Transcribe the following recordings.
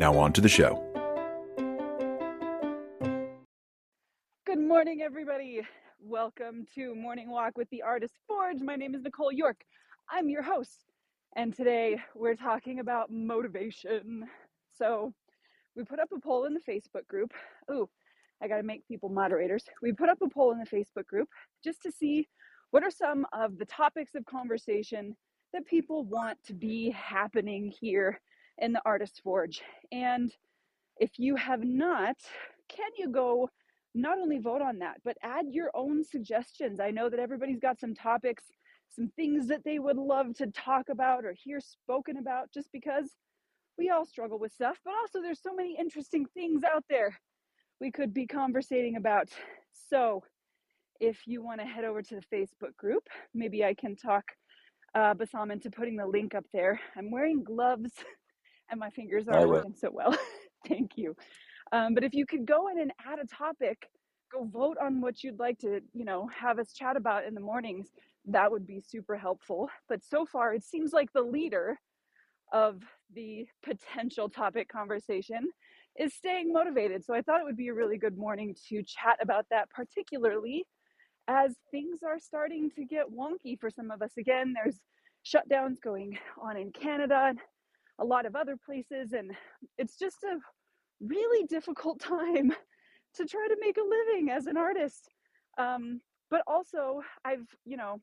Now, on to the show. Good morning, everybody. Welcome to Morning Walk with the Artist Forge. My name is Nicole York. I'm your host, and today we're talking about motivation. So, we put up a poll in the Facebook group. Ooh, I got to make people moderators. We put up a poll in the Facebook group just to see what are some of the topics of conversation that people want to be happening here in the Artist Forge. And if you have not, can you go not only vote on that, but add your own suggestions? I know that everybody's got some topics, some things that they would love to talk about or hear spoken about just because we all struggle with stuff, but also there's so many interesting things out there we could be conversating about. So, if you want to head over to the Facebook group, maybe I can talk uh, Bassam into putting the link up there. I'm wearing gloves and my fingers aren't working so well. Thank you. Um, but if you could go in and add a topic, go vote on what you'd like to, you know, have us chat about in the mornings. That would be super helpful. But so far, it seems like the leader of the potential topic conversation is staying motivated. So I thought it would be a really good morning to chat about that, particularly as things are starting to get wonky for some of us. Again, there's shutdowns going on in Canada a lot of other places. And it's just a really difficult time to try to make a living as an artist. Um, but also, I've, you know,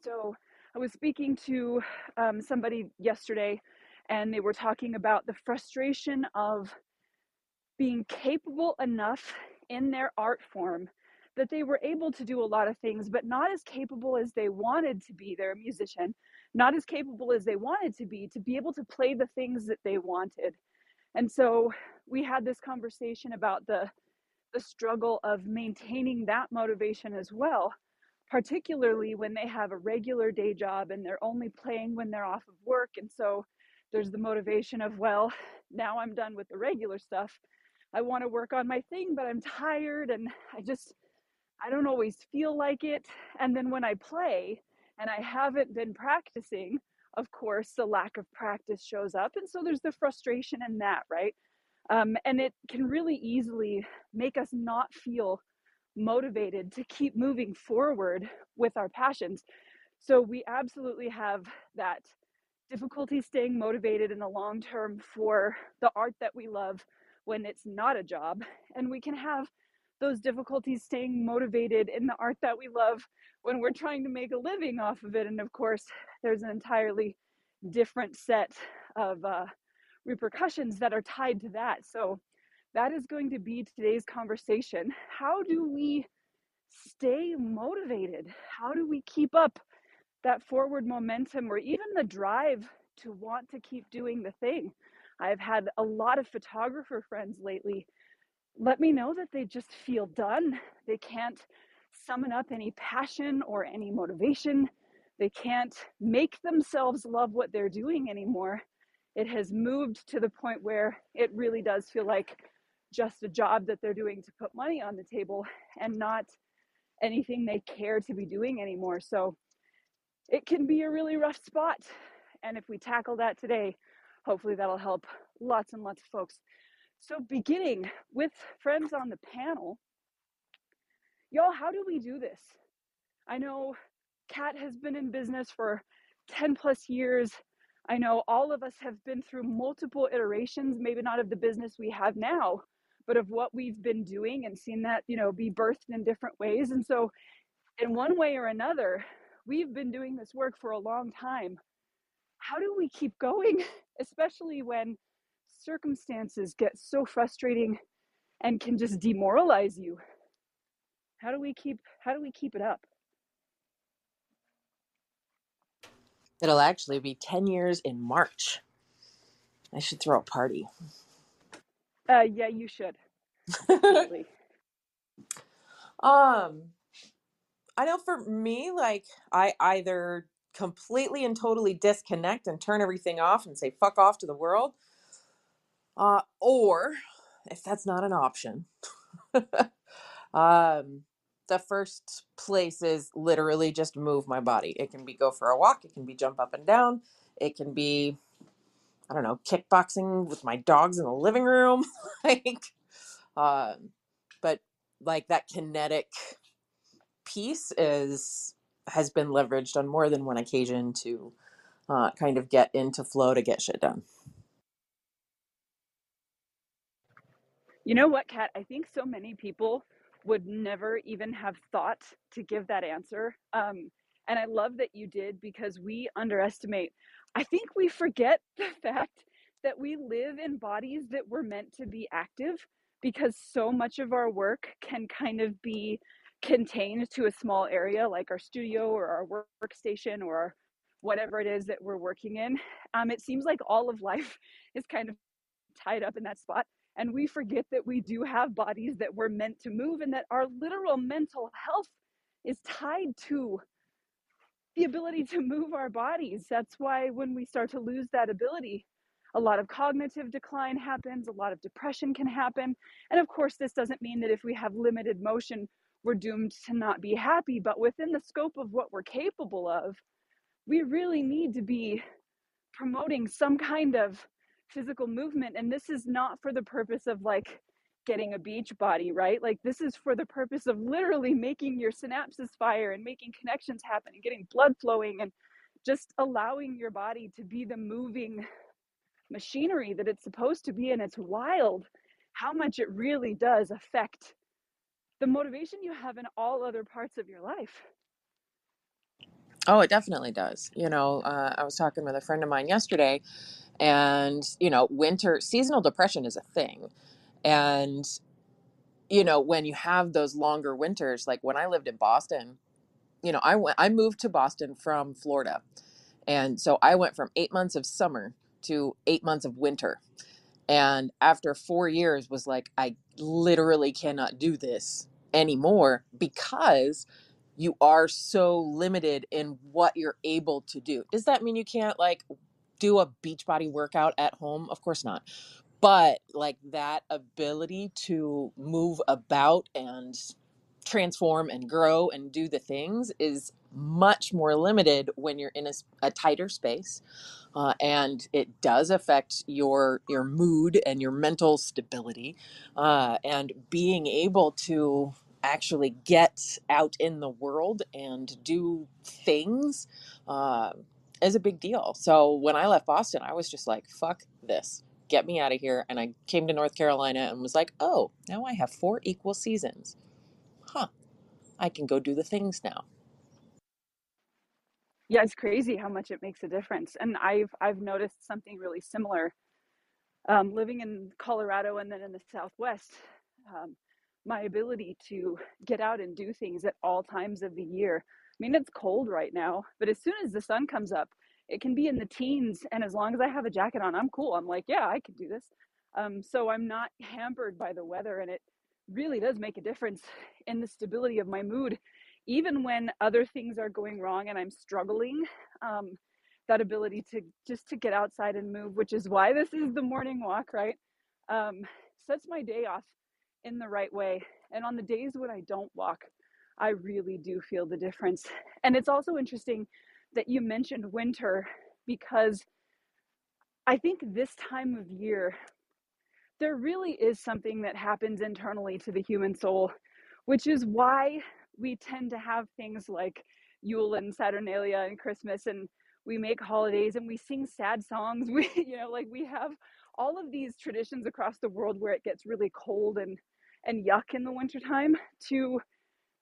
so I was speaking to um, somebody yesterday and they were talking about the frustration of being capable enough in their art form that they were able to do a lot of things, but not as capable as they wanted to be. They're a musician, not as capable as they wanted to be to be able to play the things that they wanted. And so we had this conversation about the the struggle of maintaining that motivation as well, particularly when they have a regular day job and they're only playing when they're off of work. And so there's the motivation of, well, now I'm done with the regular stuff. I want to work on my thing, but I'm tired and I just I don't always feel like it. And then when I play and I haven't been practicing, of course, the lack of practice shows up. And so there's the frustration in that, right? Um, and it can really easily make us not feel motivated to keep moving forward with our passions. So we absolutely have that difficulty staying motivated in the long term for the art that we love when it's not a job. And we can have those difficulties staying motivated in the art that we love when we're trying to make a living off of it. And of course, there's an entirely different set of uh, repercussions that are tied to that. So, that is going to be today's conversation. How do we stay motivated? How do we keep up that forward momentum or even the drive to want to keep doing the thing? I've had a lot of photographer friends lately let me know that they just feel done. They can't summon up any passion or any motivation. They can't make themselves love what they're doing anymore. It has moved to the point where it really does feel like just a job that they're doing to put money on the table and not anything they care to be doing anymore. So it can be a really rough spot. And if we tackle that today, hopefully that'll help lots and lots of folks. So, beginning with friends on the panel, y'all, how do we do this? I know Cat has been in business for 10 plus years. I know all of us have been through multiple iterations, maybe not of the business we have now, but of what we've been doing and seen that, you know, be birthed in different ways. And so, in one way or another, we've been doing this work for a long time. How do we keep going, especially when circumstances get so frustrating and can just demoralize you. How do we keep how do we keep it up? It'll actually be 10 years in march. I should throw a party. Uh, yeah, you should. Um, I know for me, like I either completely and totally disconnect and turn everything off and say fuck off to the world, uh, or if that's not an option, um, the first place is literally just move my body. It can be go for a walk, it can be jump up and down, it can be I don't know, kickboxing with my dogs in the living room. like, um, but like that kinetic piece is has been leveraged on more than one occasion to uh, kind of get into flow to get shit done. You know what, Cat? I think so many people would never even have thought to give that answer. Um, and I love that you did because we underestimate. I think we forget the fact that we live in bodies that were meant to be active because so much of our work can kind of be contained to a small area like our studio or our workstation or whatever it is that we're working in. Um, it seems like all of life is kind of tied up in that spot. And we forget that we do have bodies that were meant to move and that our literal mental health is tied to the ability to move our bodies. That's why when we start to lose that ability, a lot of cognitive decline happens, a lot of depression can happen. And of course, this doesn't mean that if we have limited motion, we're doomed to not be happy, but within the scope of what we're capable of, we really need to be promoting some kind of physical movement. And this is not for the purpose of like getting a beach body, right? Like, this is for the purpose of literally making your synapses fire and making connections happen and getting blood flowing and just allowing your body to be the moving machinery that it's supposed to be. And it's wild how much it really does affect the motivation you have in all other parts of your life. Oh, it definitely does. You know, uh, I was talking with a friend of mine yesterday, and, you know, winter seasonal depression is a thing. And, you know, when you have those longer winters, like when I lived in Boston, you know, I went, I moved to Boston from Florida. And so I went from eight months of summer to eight months of winter. And after four years, was like, I literally cannot do this anymore because you are so limited in what you're able to do. Does that mean you can't like do a beach body workout at home? Of course not. But like that ability to move about and transform and grow and do the things is much more limited when you're in a, a tighter space uh, and it does affect your your mood and your mental stability uh, and being able to actually get out in the world and do things uh, is a big deal so when i left boston i was just like fuck this get me out of here and i came to north carolina and was like oh now i have four equal seasons huh i can go do the things now Yeah, it's crazy how much it makes a difference. And I've I've noticed something really similar um, living in Colorado and then in the Southwest. Um, my ability to get out and do things at all times of the year. I mean, it's cold right now, but as soon as the sun comes up, it can be in the teens, and as long as I have a jacket on, I'm cool. I'm like, yeah, I can do this. Um, so I'm not hampered by the weather, and it really does make a difference in the stability of my mood even when other things are going wrong and I'm struggling, um, that ability to just to get outside and move, which is why this is the morning walk, right? Um, sets my day off in the right way. And on the days when I don't walk, I really do feel the difference. And it's also interesting that you mentioned winter because I think this time of year, there really is something that happens internally to the human soul, which is why we tend to have things like Yule and Saturnalia and Christmas and we make holidays and we sing sad songs. We you know like we have all of these traditions across the world where it gets really cold and and yuck in the wintertime to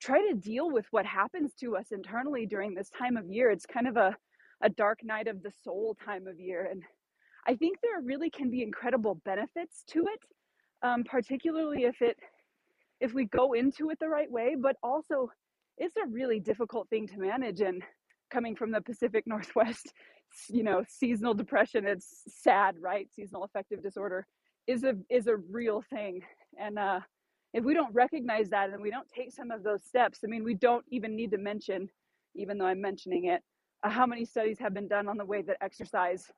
try to deal with what happens to us internally during this time of year. It's kind of a a dark night of the soul time of year and I think there really can be incredible benefits to it, um, particularly if it if we go into it the right way, but also it's a really difficult thing to manage. And coming from the Pacific Northwest, you know, seasonal depression, it's sad, right? Seasonal affective disorder. is a is a real thing and uh if we don't recognize that and we don't take some of those steps i mean we don't even need to mention even though i'm mentioning it uh, how many studies have been done on the way that exercise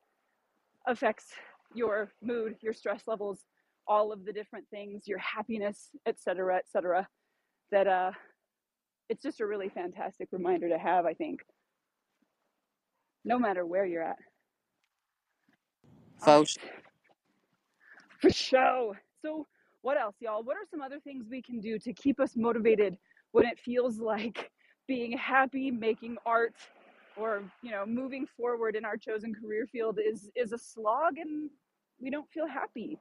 affects your mood your stress levels all of the different things your happiness et cetera et cetera that uh it's just a really fantastic reminder to have i think. No matter where you're at. Folks, for sure. So what else y'all what are some other things we can do to keep us motivated when it feels like being happy making art or you know moving forward in our chosen career field is is a slog and we don't feel happy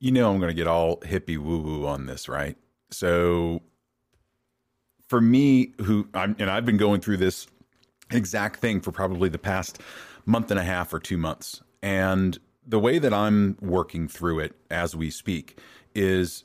You know, I'm going to get all hippie woo woo on this, right? So, for me, who I'm, and I've been going through this exact thing for probably the past month and a half or two months. And the way that I'm working through it as we speak is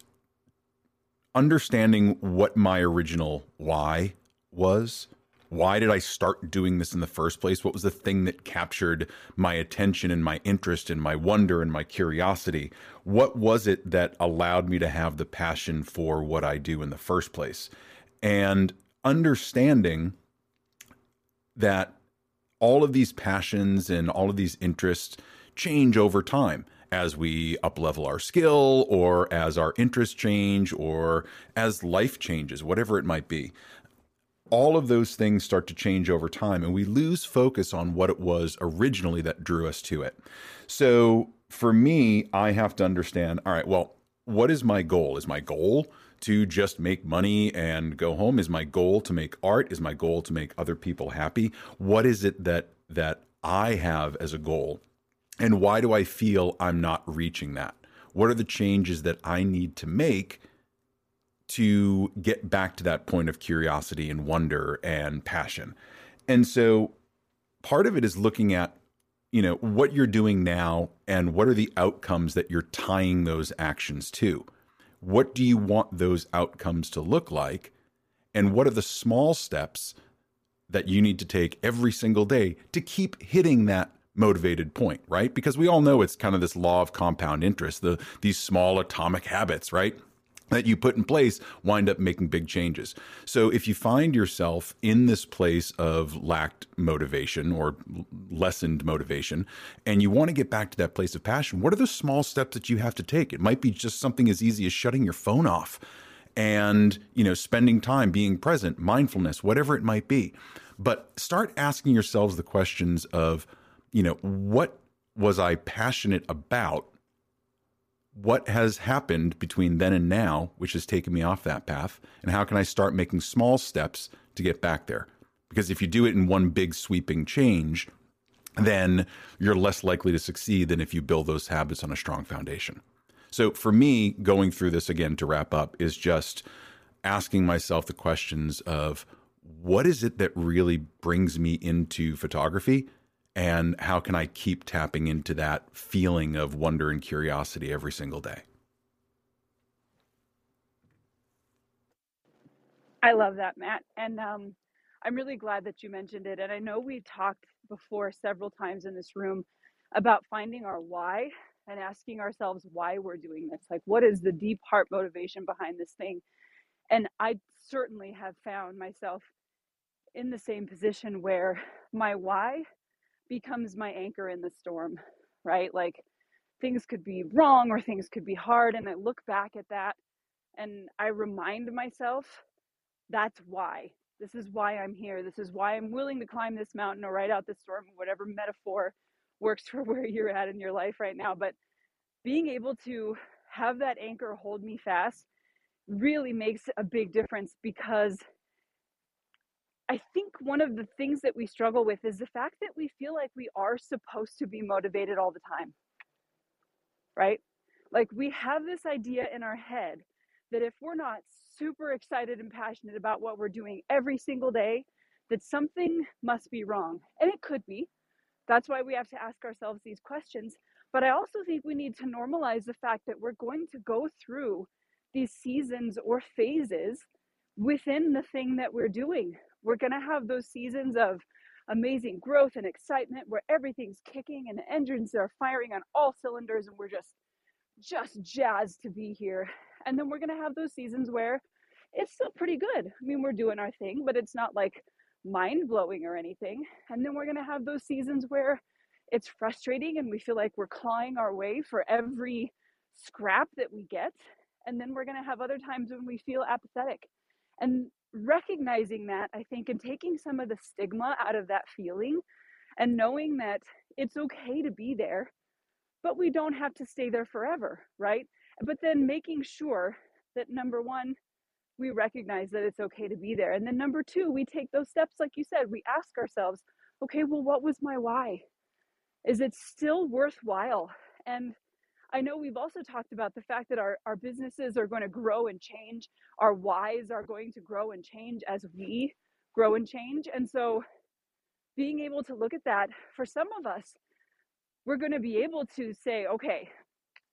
understanding what my original why was. Why did I start doing this in the first place? What was the thing that captured my attention and my interest and my wonder and my curiosity? What was it that allowed me to have the passion for what I do in the first place? And understanding that all of these passions and all of these interests change over time as we uplevel our skill or as our interests change or as life changes whatever it might be. All of those things start to change over time and we lose focus on what it was originally that drew us to it. So for me i have to understand all right well what is my goal? Is my goal to just make money and go home? Is my goal to make art? Is my goal to make other people happy? What is it that that i have as a goal and why do I feel I'm not reaching that? What are the changes that I need to make to get back to that point of curiosity and wonder and passion? And so part of it is looking at you know what you're doing now and what are the outcomes that you're tying those actions to what do you want those outcomes to look like and what are the small steps that you need to take every single day to keep hitting that motivated point, right? Because we all know it's kind of this law of compound interest, the these small atomic habits, right? That you put in place wind up making big changes. So if you find yourself in this place of lacked motivation or lessened motivation, and you want to get back to that place of passion, what are the small steps that you have to take? It might be just something as easy as shutting your phone off and you know spending time being present mindfulness whatever it might be but start asking yourselves the questions of you know, what was I passionate about? What has happened between then and now, which has taken me off that path? And how can I start making small steps to get back there? Because if you do it in one big sweeping change, then you're less likely to succeed than if you build those habits on a strong foundation. So for me, going through this again to wrap up is just asking myself the questions of what is it that really brings me into photography and how can I keep tapping into that feeling of wonder and curiosity every single day? I love that, Matt. And um, I'm really glad that you mentioned it. And I know we talked before several times in this room about finding our why and asking ourselves why we're doing this. Like, what is the deep heart motivation behind this thing? And I certainly have found myself in the same position where my why becomes my anchor in the storm, right? Like, things could be wrong or things could be hard. And I look back at that and I remind myself that's why. This is why I'm here. This is why I'm willing to climb this mountain or ride out this storm, whatever metaphor works for where you're at in your life right now. But being able to have that anchor hold me fast really makes a big difference because I think one of the things that we struggle with is the fact that we feel like we are supposed to be motivated all the time, right? Like we have this idea in our head that if we're not super excited and passionate about what we're doing every single day, that something must be wrong. And it could be. That's why we have to ask ourselves these questions. But I also think we need to normalize the fact that we're going to go through these seasons or phases within the thing that we're doing we're going to have those seasons of amazing growth and excitement where everything's kicking and the engines are firing on all cylinders and we're just just jazzed to be here. And then we're going to have those seasons where it's still pretty good. I mean, we're doing our thing, but it's not like mind blowing or anything. And then we're going to have those seasons where it's frustrating and we feel like we're clawing our way for every scrap that we get. And then we're going to have other times when we feel apathetic. And recognizing that, I think, and taking some of the stigma out of that feeling and knowing that it's okay to be there, but we don't have to stay there forever, right? But then making sure that number one, we recognize that it's okay to be there. And then number two, we take those steps, like you said, we ask ourselves, okay, well, what was my why? Is it still worthwhile? And I know we've also talked about the fact that our, our businesses are going to grow and change. Our whys are going to grow and change as we grow and change. And so being able to look at that for some of us, we're going to be able to say, okay,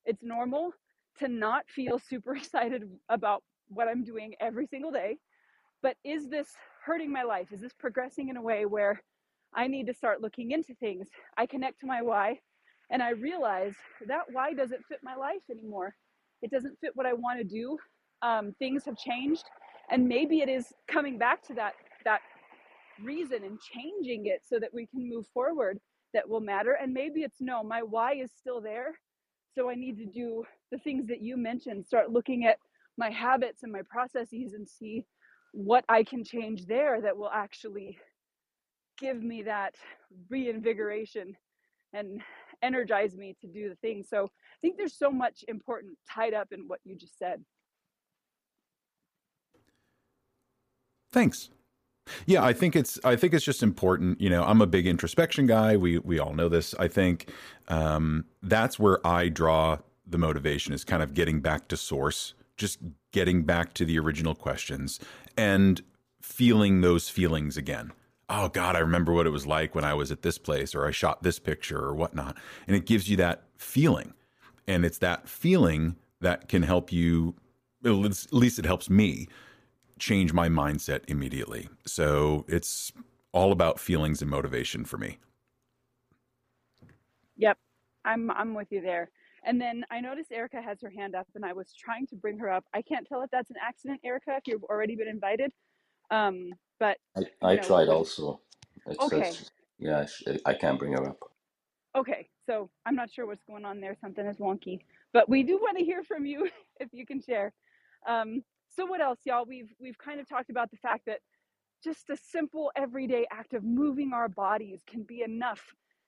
it's normal to not feel super excited about what I'm doing every single day. But is this hurting my life? Is this progressing in a way where I need to start looking into things? I connect to my why and I realize that why doesn't fit my life anymore. It doesn't fit what I want to do. Um, things have changed, and maybe it is coming back to that that reason and changing it so that we can move forward that will matter. And maybe it's no, my why is still there, so I need to do the things that you mentioned. Start looking at my habits and my processes and see what I can change there that will actually give me that reinvigoration and energize me to do the thing. So I think there's so much important tied up in what you just said. Thanks. Yeah, I think it's I think it's just important. You know, I'm a big introspection guy. We we all know this. I think um, that's where I draw the motivation is kind of getting back to source, just getting back to the original questions and feeling those feelings again oh God, I remember what it was like when I was at this place or I shot this picture or whatnot. And it gives you that feeling. And it's that feeling that can help you, at least it helps me change my mindset immediately. So it's all about feelings and motivation for me. Yep. I'm I'm with you there. And then I noticed Erica has her hand up and I was trying to bring her up. I can't tell if that's an accident, Erica, if you've already been invited. Um, but I, I know, tried also. It okay, says, yeah, I can't bring her up. okay. So I'm not sure what's going on there. Something is wonky, but we do want to hear from you if you can share. Um, so what else, y'all? We've we've kind of talked about the fact that just a simple everyday act of moving our bodies can be enough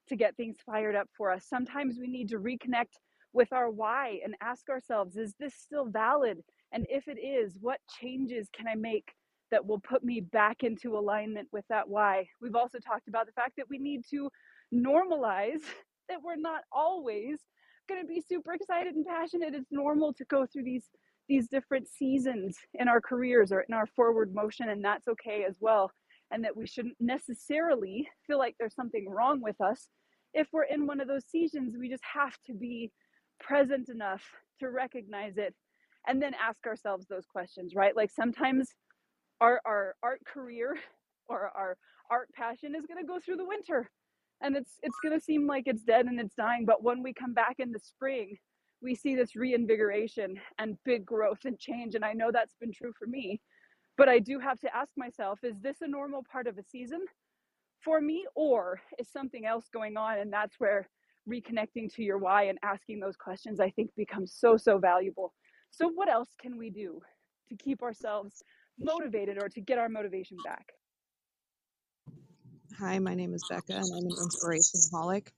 to get things fired up for us. Sometimes we need to reconnect with our why and ask ourselves, is this still valid? And if it is, what changes can I make that will put me back into alignment with that why. We've also talked about the fact that we need to normalize that we're not always going to be super excited and passionate. It's normal to go through these these different seasons in our careers or in our forward motion and that's okay as well and that we shouldn't necessarily feel like there's something wrong with us if we're in one of those seasons we just have to be present enough to recognize it and then ask ourselves those questions right like sometimes our our art career or our art passion is going to go through the winter and it's it's going to seem like it's dead and it's dying but when we come back in the spring we see this reinvigoration and big growth and change and i know that's been true for me but i do have to ask myself is this a normal part of a season for me or is something else going on? And that's where reconnecting to your why and asking those questions i think becomes so so valuable. So what else can we do to keep ourselves motivated or to get our motivation back. Hi, my name is Bekka, and I'm an inspirationaholic.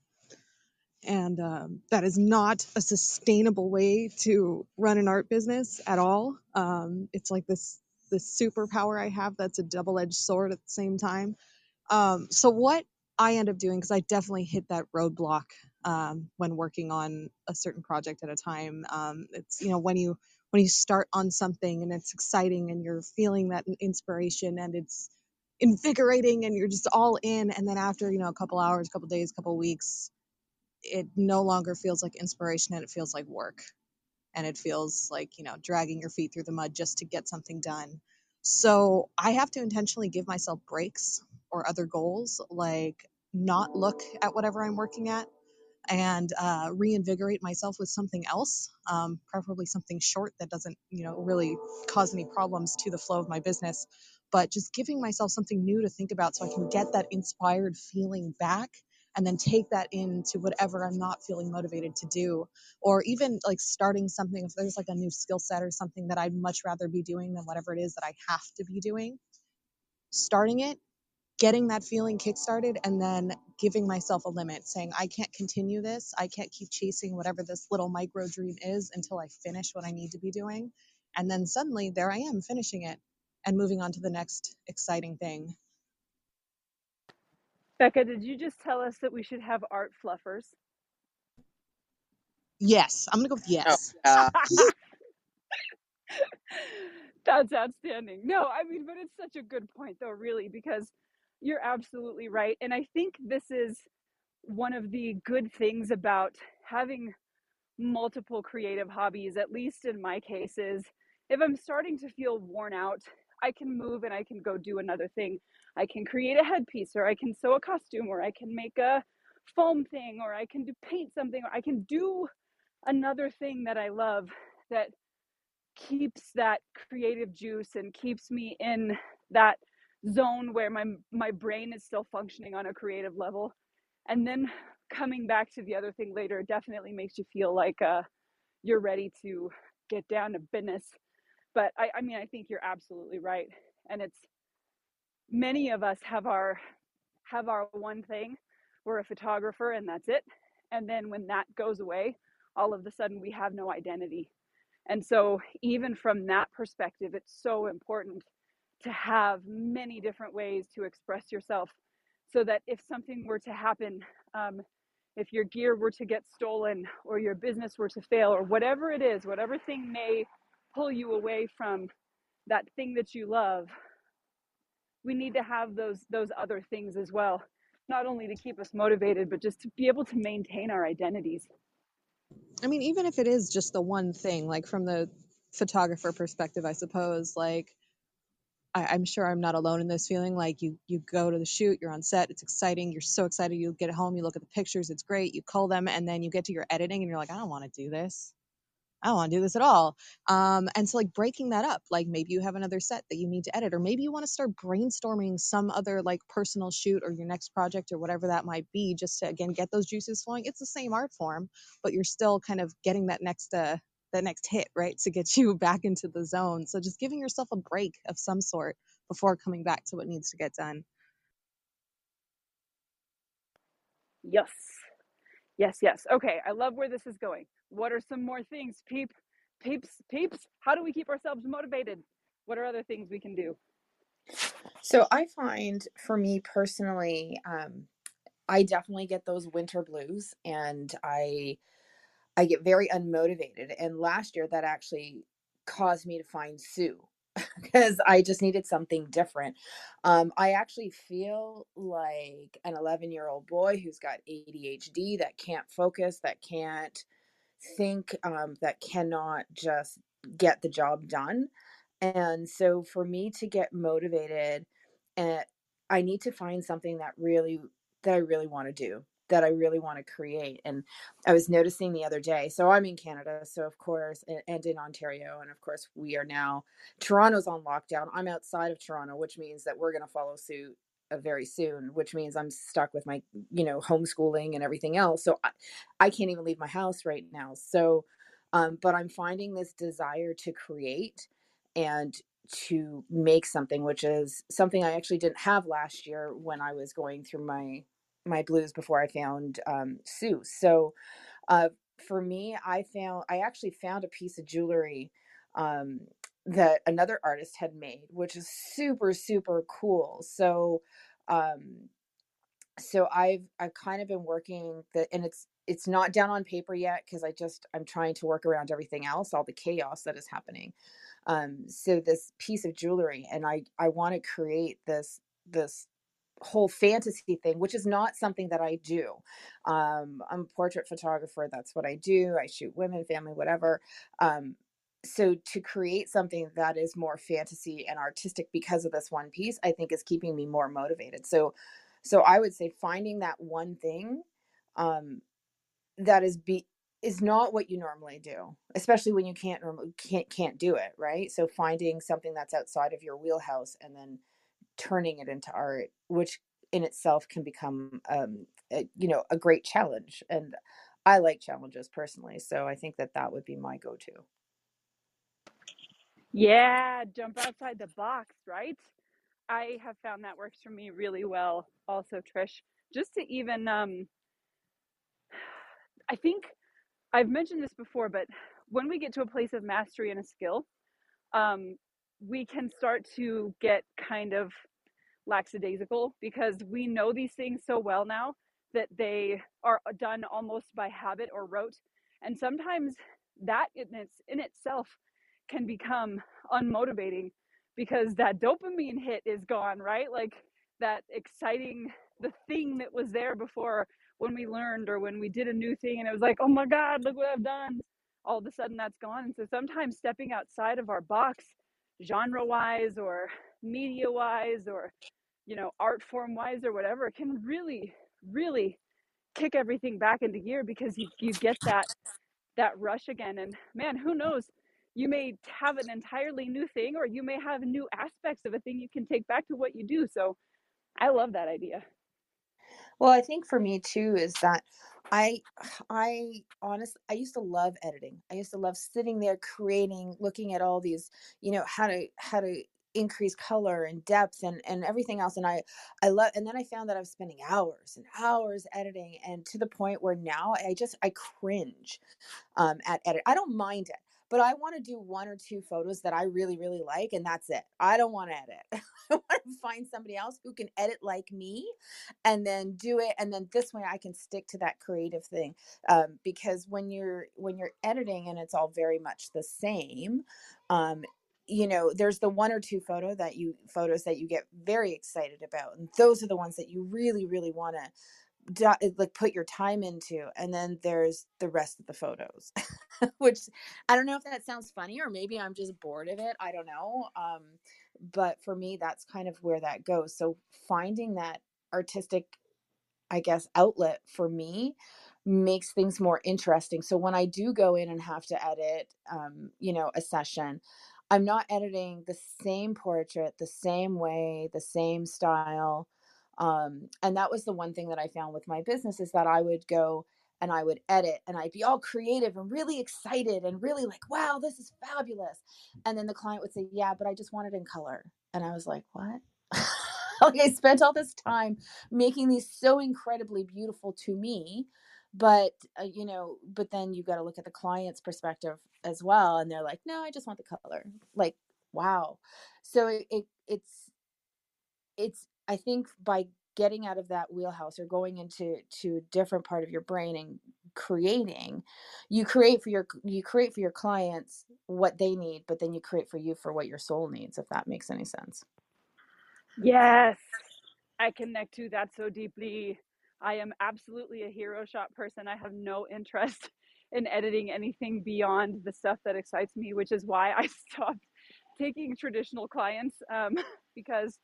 And um, that is not a sustainable way to run an art business at all. Um, it's like this this superpower I have that's a double edged sword at the same time. Um, so what I end up doing, because I definitely hit that roadblock um, when working on a certain project at a time. Um, it's you know when you when you start on something and it's exciting and you're feeling that inspiration and it's invigorating and you're just all in and then after you know a couple hours a couple days a couple weeks it no longer feels like inspiration and it feels like work. And it feels like you know dragging your feet through the mud just to get something done. So i have to intentionally give myself breaks or other goals, like not look at whatever I'm working at and uh, reinvigorate myself with something else, um, preferably something short that doesn't, you know, really cause any problems to the flow of my business. But just giving myself something new to think about so I can get that inspired feeling back and then take that into whatever I'm not feeling motivated to do. Or even like starting something, if there's like a new skill set or something that I'd much rather be doing than whatever it is that I have to be doing, starting it getting that feeling kickstarted and then giving myself a limit saying i can't continue this i can't keep chasing whatever this little micro dream is until i finish what i need to be doing and then suddenly there i am finishing it and moving on to the next exciting thing Bekka, did you just tell us that we should have art fluffers? yes i'm gonna go with Oh, yes. That's outstanding. No, I mean, but it's such a good point, though, really, because you're absolutely right. And I think this is one of the good things about having multiple creative hobbies, at least in my case, is if I'm starting to feel worn out, I can move and I can go do another thing. I can create a headpiece, or I can sew a costume, or I can make a foam thing, or I can do paint something, or I can do another thing that I love that keeps that creative juice and keeps me in that zone where my my brain is still functioning on a creative level. And then coming back to the other thing later definitely makes you feel like uh, you're ready to get down to business. But I, I mean i think you're absolutely right. And it's many of us have our have our one thing. We're a photographer and that's it. And then when that goes away all of a sudden we have no identity. And so, even from that perspective, it's so important to have many different ways to express yourself so that if something were to happen, um, if your gear were to get stolen or your business were to fail or whatever it is, whatever thing may pull you away from that thing that you love, we need to have those those other things as well, not only to keep us motivated, but just to be able to maintain our identities. i mean even if it is just the one thing like from the photographer perspective i suppose like I, I'm sure I'm not alone in this feeling. Like you, you go to the shoot, you're on set, it's exciting, you're so excited. You get home, you look at the pictures, it's great. You call them, and then you get to your editing, and you're like, I don't want to do this. I don't want to do this at all. Um, and so like breaking that up, like maybe you have another set that you need to edit, or maybe you want to start brainstorming some other like personal shoot or your next project or whatever that might be, just to again get those juices flowing. It's the same art form, but you're still kind of getting that next uh that next hit, right? To get you back into the zone. So just giving yourself a break of some sort before coming back to what needs to get done. Yes. Yes, yes. Okay, I love where this is going. What are some more things, peep, peeps, peeps? How do we keep ourselves motivated? What are other things we can do? So I find for me personally, um, I definitely get those winter blues and I I get very unmotivated. And last year that actually caused me to find Sue because I just needed something different. Um, I actually feel like an 11 year old boy who's got ADHD that can't focus, that can't think, um, that cannot just get the job done. And so for me to get motivated, and I need to find something that really that I really want to do, that I really want to create. And I was noticing the other day. So I'm in Canada, so of course, and, in Ontario, and of course we are now. Toronto's on lockdown. I'm outside of Toronto, which means that we're going to follow suit uh, very soon. Which means I'm stuck with my, you know, homeschooling and everything else. So I, I can't even leave my house right now. So, um, but I'm finding this desire to create and to make something which is something i actually didn't have last year when i was going through my my blues before i found um, sue so uh, for me i found i actually found a piece of jewelry um, that another artist had made which is super super cool. So um, so i've i've kind of been working the and it's it's not down on paper yet because i just i'm trying to work around everything else all the chaos that is happening. Um so this piece of jewelry and i i want to create this this whole fantasy thing which is not something that i do. Um i'm a portrait photographer that's what i do i shoot women family whatever. Um so to create something that is more fantasy and artistic because of this one piece i think is keeping me more motivated. So so i would say finding that one thing um that is be is not what you normally do especially when you can't can't can't do it right? So finding something that's outside of your wheelhouse and then turning it into art which in itself can become um a, you know a great challenge and i like challenges personally so i think that that would be my go-to Yeah, jump outside the box, right? I have found that works for me really well also, Trish. Just to even um I think I've mentioned this before, but when we get to a place of mastery in a skill, um we can start to get kind of lackadaisical because we know these things so well now that they are uh, done almost by habit or rote. And sometimes that in, its, in itself can become unmotivating because that dopamine hit is gone, right? Like that exciting, the thing that was there before when we learned or when we did a new thing and it was like, oh my God, look what I've done. All of a sudden that's gone. And so sometimes stepping outside of our box, genre wise or media wise or you know, art form wise or whatever, can really, really kick everything back into gear because you, you get that that rush again. And man, who knows? You may have an entirely new thing or you may have new aspects of a thing you can take back to what you do. So I love that idea. Well, I think for me too is that I I honestly I used to love editing. I used to love sitting there creating, looking at all these, you know, how to how to increase color and depth and and everything else and I I love and then I found that I was spending hours and hours editing and to the point where now I just I cringe um at edit. I don't mind it but I want to do one or two photos that I really, really like, and that's it. I don't want to edit. I want to find somebody else who can edit like me and then do it. And then this way I can stick to that creative thing. Um, because when you're when you're editing and it's all very much the same, um, you know there's the one or two photo that you photos that you get very excited about and those are the ones that you really really want to like put your time into and then there's the rest of the photos which i don't know if that sounds funny or maybe i'm just bored of it i don't know um but for me that's kind of where that goes so finding that artistic i guess outlet for me makes things more interesting so when i do go in and have to edit um you know a session i'm not editing the same portrait the same way the same style um, and that was the one thing that I found with my business is that I would go and I would edit and I'd be all creative and really excited and really like, wow, this is fabulous. And then the client would say, yeah, but I just want it in color. And I was like, what? like I spent all this time making these so incredibly beautiful to me. But, uh, you know, but then you've got to look at the client's perspective as well. And they're like, no, I just want the color. Like, wow. So it, it it's, it's I think by getting out of that wheelhouse or going into to a different part of your brain and creating you create for your you create for your clients what they need but then you create for you for what your soul needs if that makes any sense. Yes. I connect to that so deeply. I am absolutely a hero shot person. I have no interest in editing anything beyond the stuff that excites me which is why i stopped taking traditional clients um, because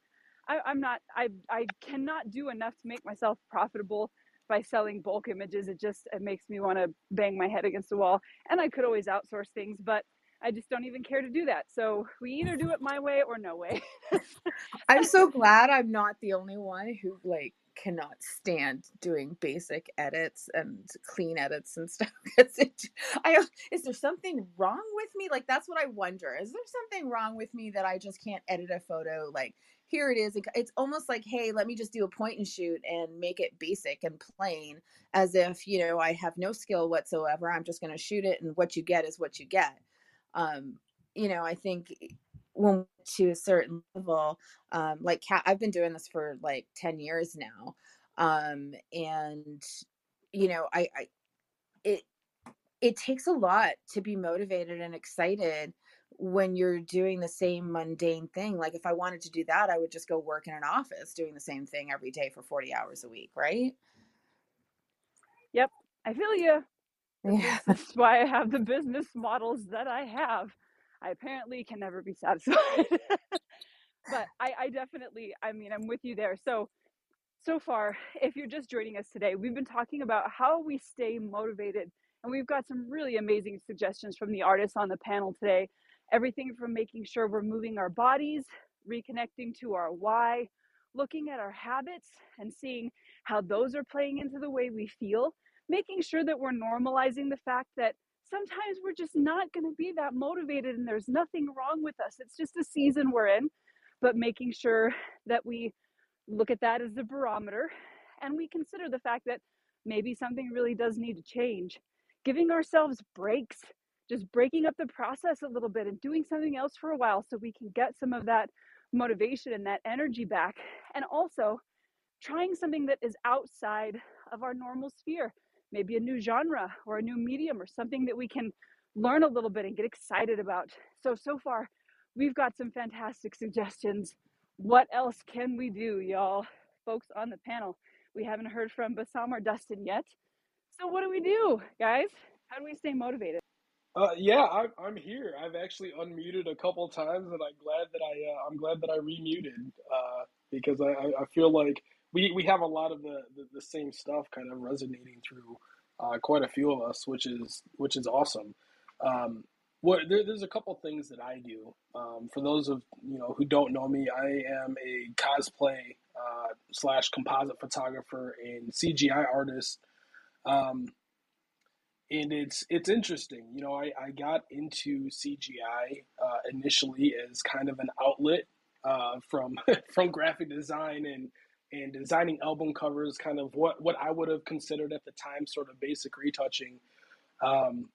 I, I'm not, I, I cannot do enough to make myself profitable by selling bulk images. It just, it makes me want to bang my head against the wall. And I could always outsource things, but I just don't even care to do that. So we either do it my way or no way. I'm so glad I'm not the only one who like cannot stand doing basic edits and clean edits and stuff. It, I, is there something wrong with me? Like that's what I wonder. Is there something wrong with me that I just can't edit a photo like here it is. It's almost like, hey, let me just do a point and shoot and make it basic and plain, as if you know I have no skill whatsoever. I'm just going to shoot it, and what you get is what you get. Um, you know, I think when to a certain level, um, like Cat, I've been doing this for like ten years now, um, and you know, I, I it it takes a lot to be motivated and excited when you're doing the same mundane thing. Like if I wanted to do that, I would just go work in an office doing the same thing every day for 40 hours a week, right? Yep, I feel you. Yeah. That's why I have the business models that I have. I apparently can never be satisfied. but I, I definitely, I mean, I'm with you there. So, so far, if you're just joining us today, we've been talking about how we stay motivated. And we've got some really amazing suggestions from the artists on the panel today. Everything from making sure we're moving our bodies, reconnecting to our why, looking at our habits and seeing how those are playing into the way we feel, making sure that we're normalizing the fact that sometimes we're just not going to be that motivated and there's nothing wrong with us. It's just a season we're in, but making sure that we look at that as a barometer and we consider the fact that maybe something really does need to change. Giving ourselves breaks, just breaking up the process a little bit and doing something else for a while so we can get some of that motivation and that energy back. And also trying something that is outside of our normal sphere, maybe a new genre or a new medium or something that we can learn a little bit and get excited about. So, so far, we've got some fantastic suggestions. What else can we do, y'all? Folks on the panel, we haven't heard from Bassam or Dustin yet. So, what do we do, guys? How do we stay motivated? Uh, yeah, I'm I'm here. I've actually unmuted a couple times, and I'm glad that I uh, I'm glad that I remuted uh, because I, I feel like we, we have a lot of the, the, the same stuff kind of resonating through uh, quite a few of us, which is which is awesome. Um, what there, there's a couple things that I do. Um, for those of you know who don't know me, I am a cosplay uh, slash composite photographer and CGI artist. Um, and it's it's interesting. You know, I, I got into CGI uh, initially as kind of an outlet uh, from from graphic design and and designing album covers, kind of what what I would have considered at the time sort of basic retouching. Um,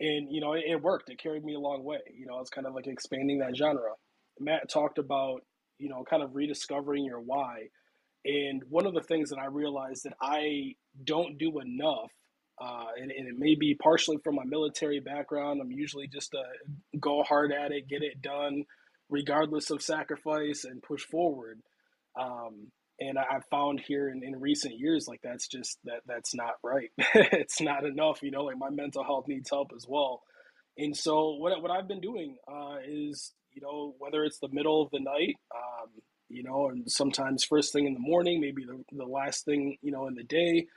and you know, it, it worked. It carried me a long way. You know, it's kind of like expanding that genre. Matt talked about you know kind of rediscovering your why. And one of the things that I realized that I don't do enough uh, and, and, it may be partially from my military background. I'm usually just a go hard at it, get it done, regardless of sacrifice, and push forward. Um, and I, have found here in, in recent years, like that's just that that's not right. it's not enough, you know. Like my mental health needs help as well. And so what what I've been doing uh, is, you know, whether it's the middle of the night, um, you know, and sometimes first thing in the morning, maybe the, the last thing, you know, in the day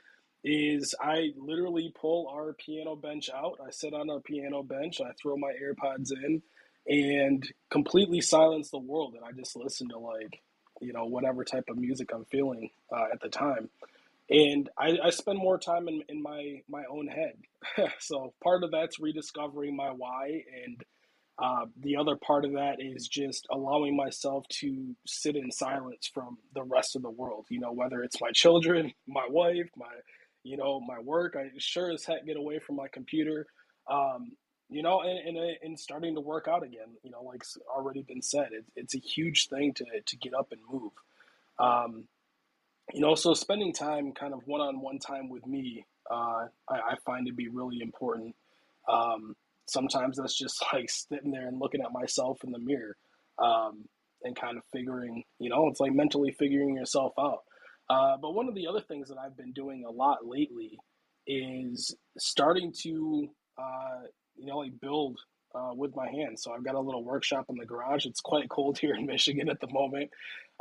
is I literally pull our piano bench out. I sit on our piano bench, I throw my AirPods in and completely silence the world. And I just listen to like, you know, whatever type of music I'm feeling uh, at the time. And I, I spend more time in, in my, my own head. so part of that's rediscovering my why. And uh, the other part of that is just allowing myself to sit in silence from the rest of the world, you know, whether it's my children, my wife, my you know, my work. I sure as heck get away from my computer, um, you know, and, and, and starting to work out again. You know, like already been said, it, it's a huge thing to to get up and move. Um, you know, so spending time, kind of one on one time with me, uh, I, I, find to be really important. Um, sometimes that's just like sitting there and looking at myself in the mirror um, and kind of figuring, you know, it's like mentally figuring yourself out. Uh, but one of the other things that I've been doing a lot lately is starting to, uh, you know, like build uh, with my hands. So I've got a little workshop in the garage. It's quite cold here in Michigan at the moment.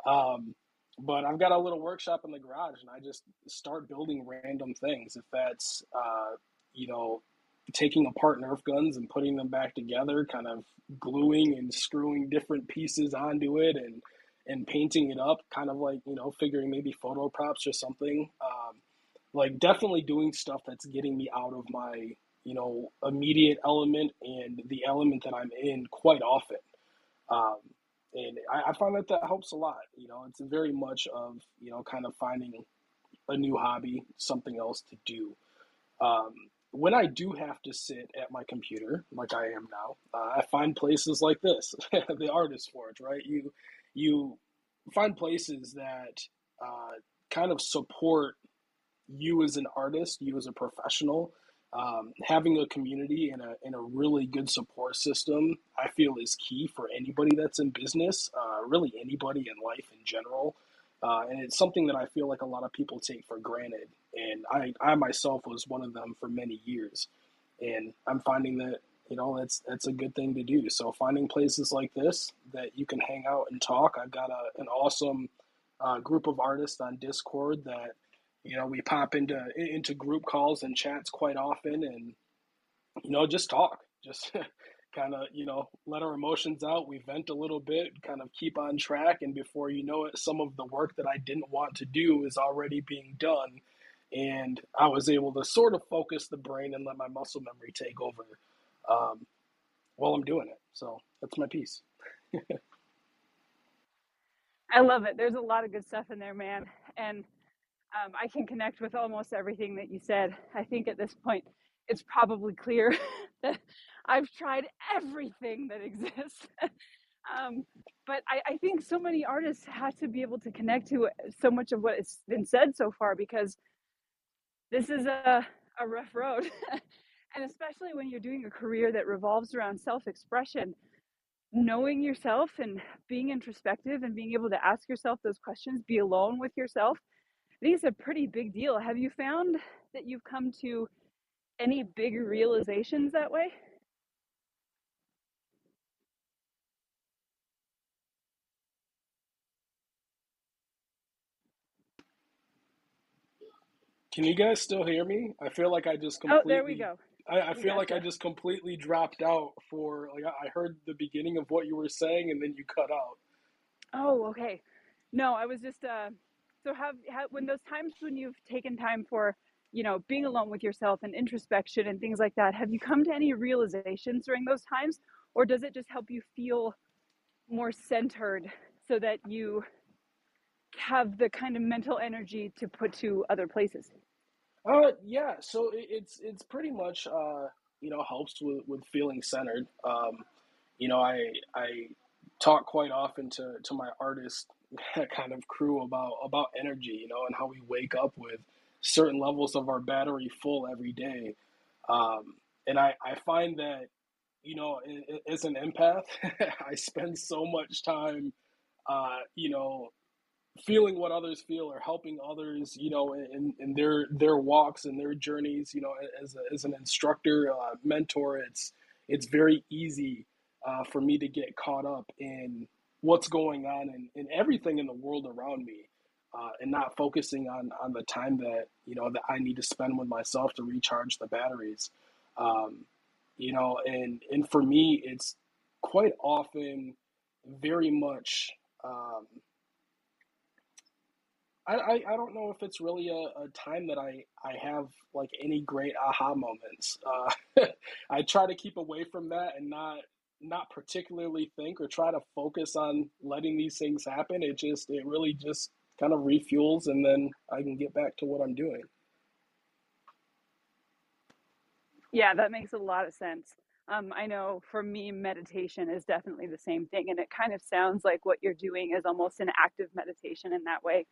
Um, but I've got a little workshop in the garage and I just start building random things. If that's, uh, you know, taking apart Nerf guns and putting them back together, kind of gluing and screwing different pieces onto it and, and painting it up, kind of like you know, figuring maybe photo props or something. Um, like definitely doing stuff that's getting me out of my you know immediate element and the element that I'm in quite often. Um, and I, I find that that helps a lot. You know, it's very much of you know kind of finding a new hobby, something else to do. Um, when I do have to sit at my computer, like I am now, uh, I find places like this, the Artist Forge, right? You you find places that uh, kind of support you as an artist, you as a professional. Um, having a community and a, and a really good support system, I feel, is key for anybody that's in business, uh, really anybody in life in general. Uh, and it's something that I feel like a lot of people take for granted. And I, I myself was one of them for many years. And I'm finding that you know that's that's a good thing to do. So finding places like this that you can hang out and talk. I've got a, an awesome uh, group of artists on Discord that you know we pop into into group calls and chats quite often, and you know just talk, just kind of you know let our emotions out. We vent a little bit, kind of keep on track, and before you know it, some of the work that I didn't want to do is already being done. And I was able to sort of focus the brain and let my muscle memory take over um, while I'm doing it. So that's my piece. I love it. There's a lot of good stuff in there, man. And um, I can connect with almost everything that you said. I think at this point, it's probably clear that I've tried everything that exists. um, but I, I think so many artists have to be able to connect to so much of what has been said so far because this is a, a rough road. And especially when you're doing a career that revolves around self expression, knowing yourself and being introspective and being able to ask yourself those questions, be alone with yourself, these are pretty big deal. Have you found that you've come to any big realizations that way? Can you guys still hear me? I feel like I just completely. Oh, there we go. I, I feel like I just completely dropped out for like I I heard the beginning of what you were saying and then you cut out. Oh, okay. No, I was just uh so have, have when those times when you've taken time for, you know, being alone with yourself and introspection and things like that, have you come to any realizations during those times or does it just help you feel more centered so that you have the kind of mental energy to put to other places? Uh yeah, so it, it's it's pretty much uh you know helps with with feeling centered. Um you know, I I talk quite often to to my artist kind of crew about about energy, you know, and how we wake up with certain levels of our battery full every day. Um, and I I find that you know, as an empath, I spend so much time, uh, you know, feeling what others feel or helping others you know in, in their their walks and their journeys you know as, a, as an instructor uh, mentor it's it's very easy uh, for me to get caught up in what's going on and, and everything in the world around me uh, and not focusing on on the time that you know that I need to spend with myself to recharge the batteries. Um, you know and and for me it's quite often very much um, I, I, I don't know if it's really a, a time that I, I have like any great aha moments. Uh, I try to keep away from that and not not particularly think or try to focus on letting these things happen. It just it really just kind of refuels and then I can get back to what I'm doing. Yeah, that makes a lot of sense. Um, I know for me, meditation is definitely the same thing, and it kind of sounds like what you're doing is almost an active meditation in that way.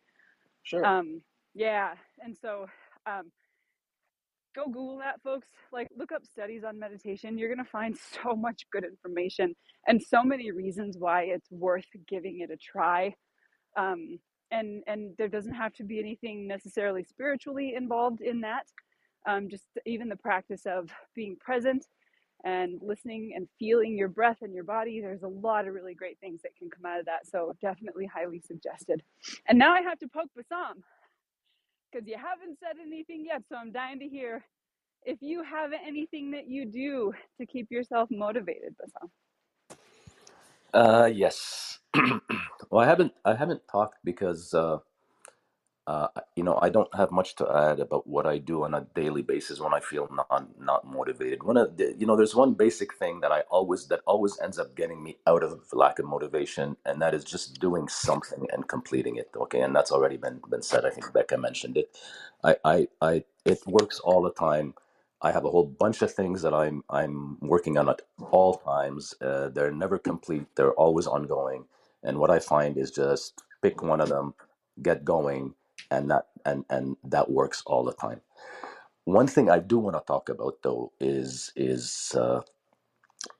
Sure. Um, yeah, and so um, go Google that, folks. Like, look up studies on meditation. You're gonna find so much good information and so many reasons why it's worth giving it a try. Um, and and there doesn't have to be anything necessarily spiritually involved in that. Um, just even the practice of being present and listening and feeling your breath and your body. There's a lot of really great things that can come out of that. So definitely highly suggested. And now I have to poke Bassam because you haven't said anything yet. So I'm dying to hear if you have anything that you do to keep yourself motivated, Bassam. Uh, yes. well, I haven't I haven't talked because uh, Uh, you know, I don't have much to add about what I do on a daily basis when I feel not not motivated. One of the, you know, there's one basic thing that I always that always ends up getting me out of lack of motivation, and that is just doing something and completing it. Okay, and that's already been been said. I think Bekka mentioned it. I I, I it works all the time. I have a whole bunch of things that I'm I'm working on at all times. Uh, they're never complete. They're always ongoing. And what I find is just pick one of them, get going, and that and and that works all the time. One thing I do want to talk about though is is uh,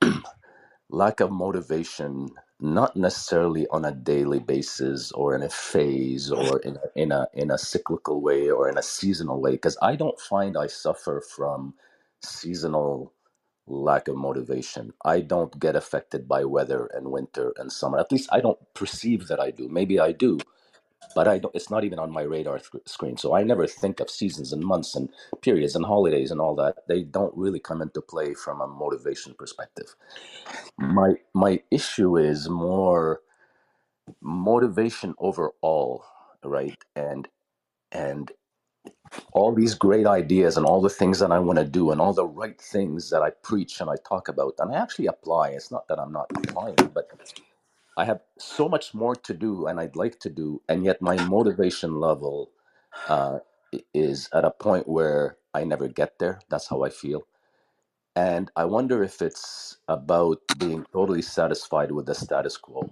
lack of motivation, not necessarily on a daily basis or in a phase or in a, in a in a cyclical way or in a seasonal way, because I don't find I suffer from seasonal lack of motivation. I don't get affected by weather and winter and summer. At least I don't perceive that I do. Maybe I do, but I don't. It's not even on my radar screen. So I never think of seasons and months and periods and holidays and all that. They don't really come into play from a motivation perspective. My my issue is more motivation overall, right? And and all these great ideas and all the things that I want to do and all the right things that I preach and I talk about and I actually apply. It's not that I'm not applying, but I have so much more to do and I'd like to do, and yet my motivation level uh, is at a point where I never get there. That's how I feel. And I wonder if it's about being totally satisfied with the status quo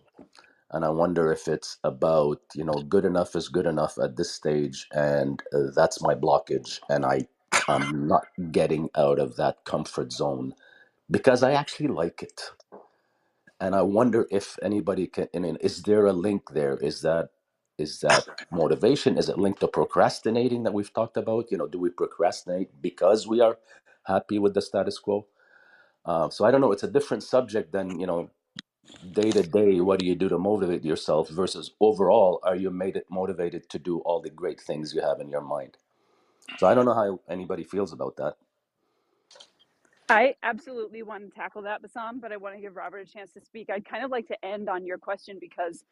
and I wonder if it's about you know good enough is good enough at this stage, and uh, that's my blockage, and I I'm not getting out of that comfort zone because I actually like it, and I wonder if anybody can. I mean, is there a link there? Is that is that motivation? Is it linked to procrastinating that we've talked about? You know, do we procrastinate because we are happy with the status quo? Uh, so I don't know. It's a different subject than you know day to day, what do you do to motivate yourself versus overall, are you made it motivated to do all the great things you have in your mind? So I don't know how anybody feels about that. I absolutely want to tackle that, Bassam, but I want to give Robert a chance to speak. I'd kind of like to end on your question because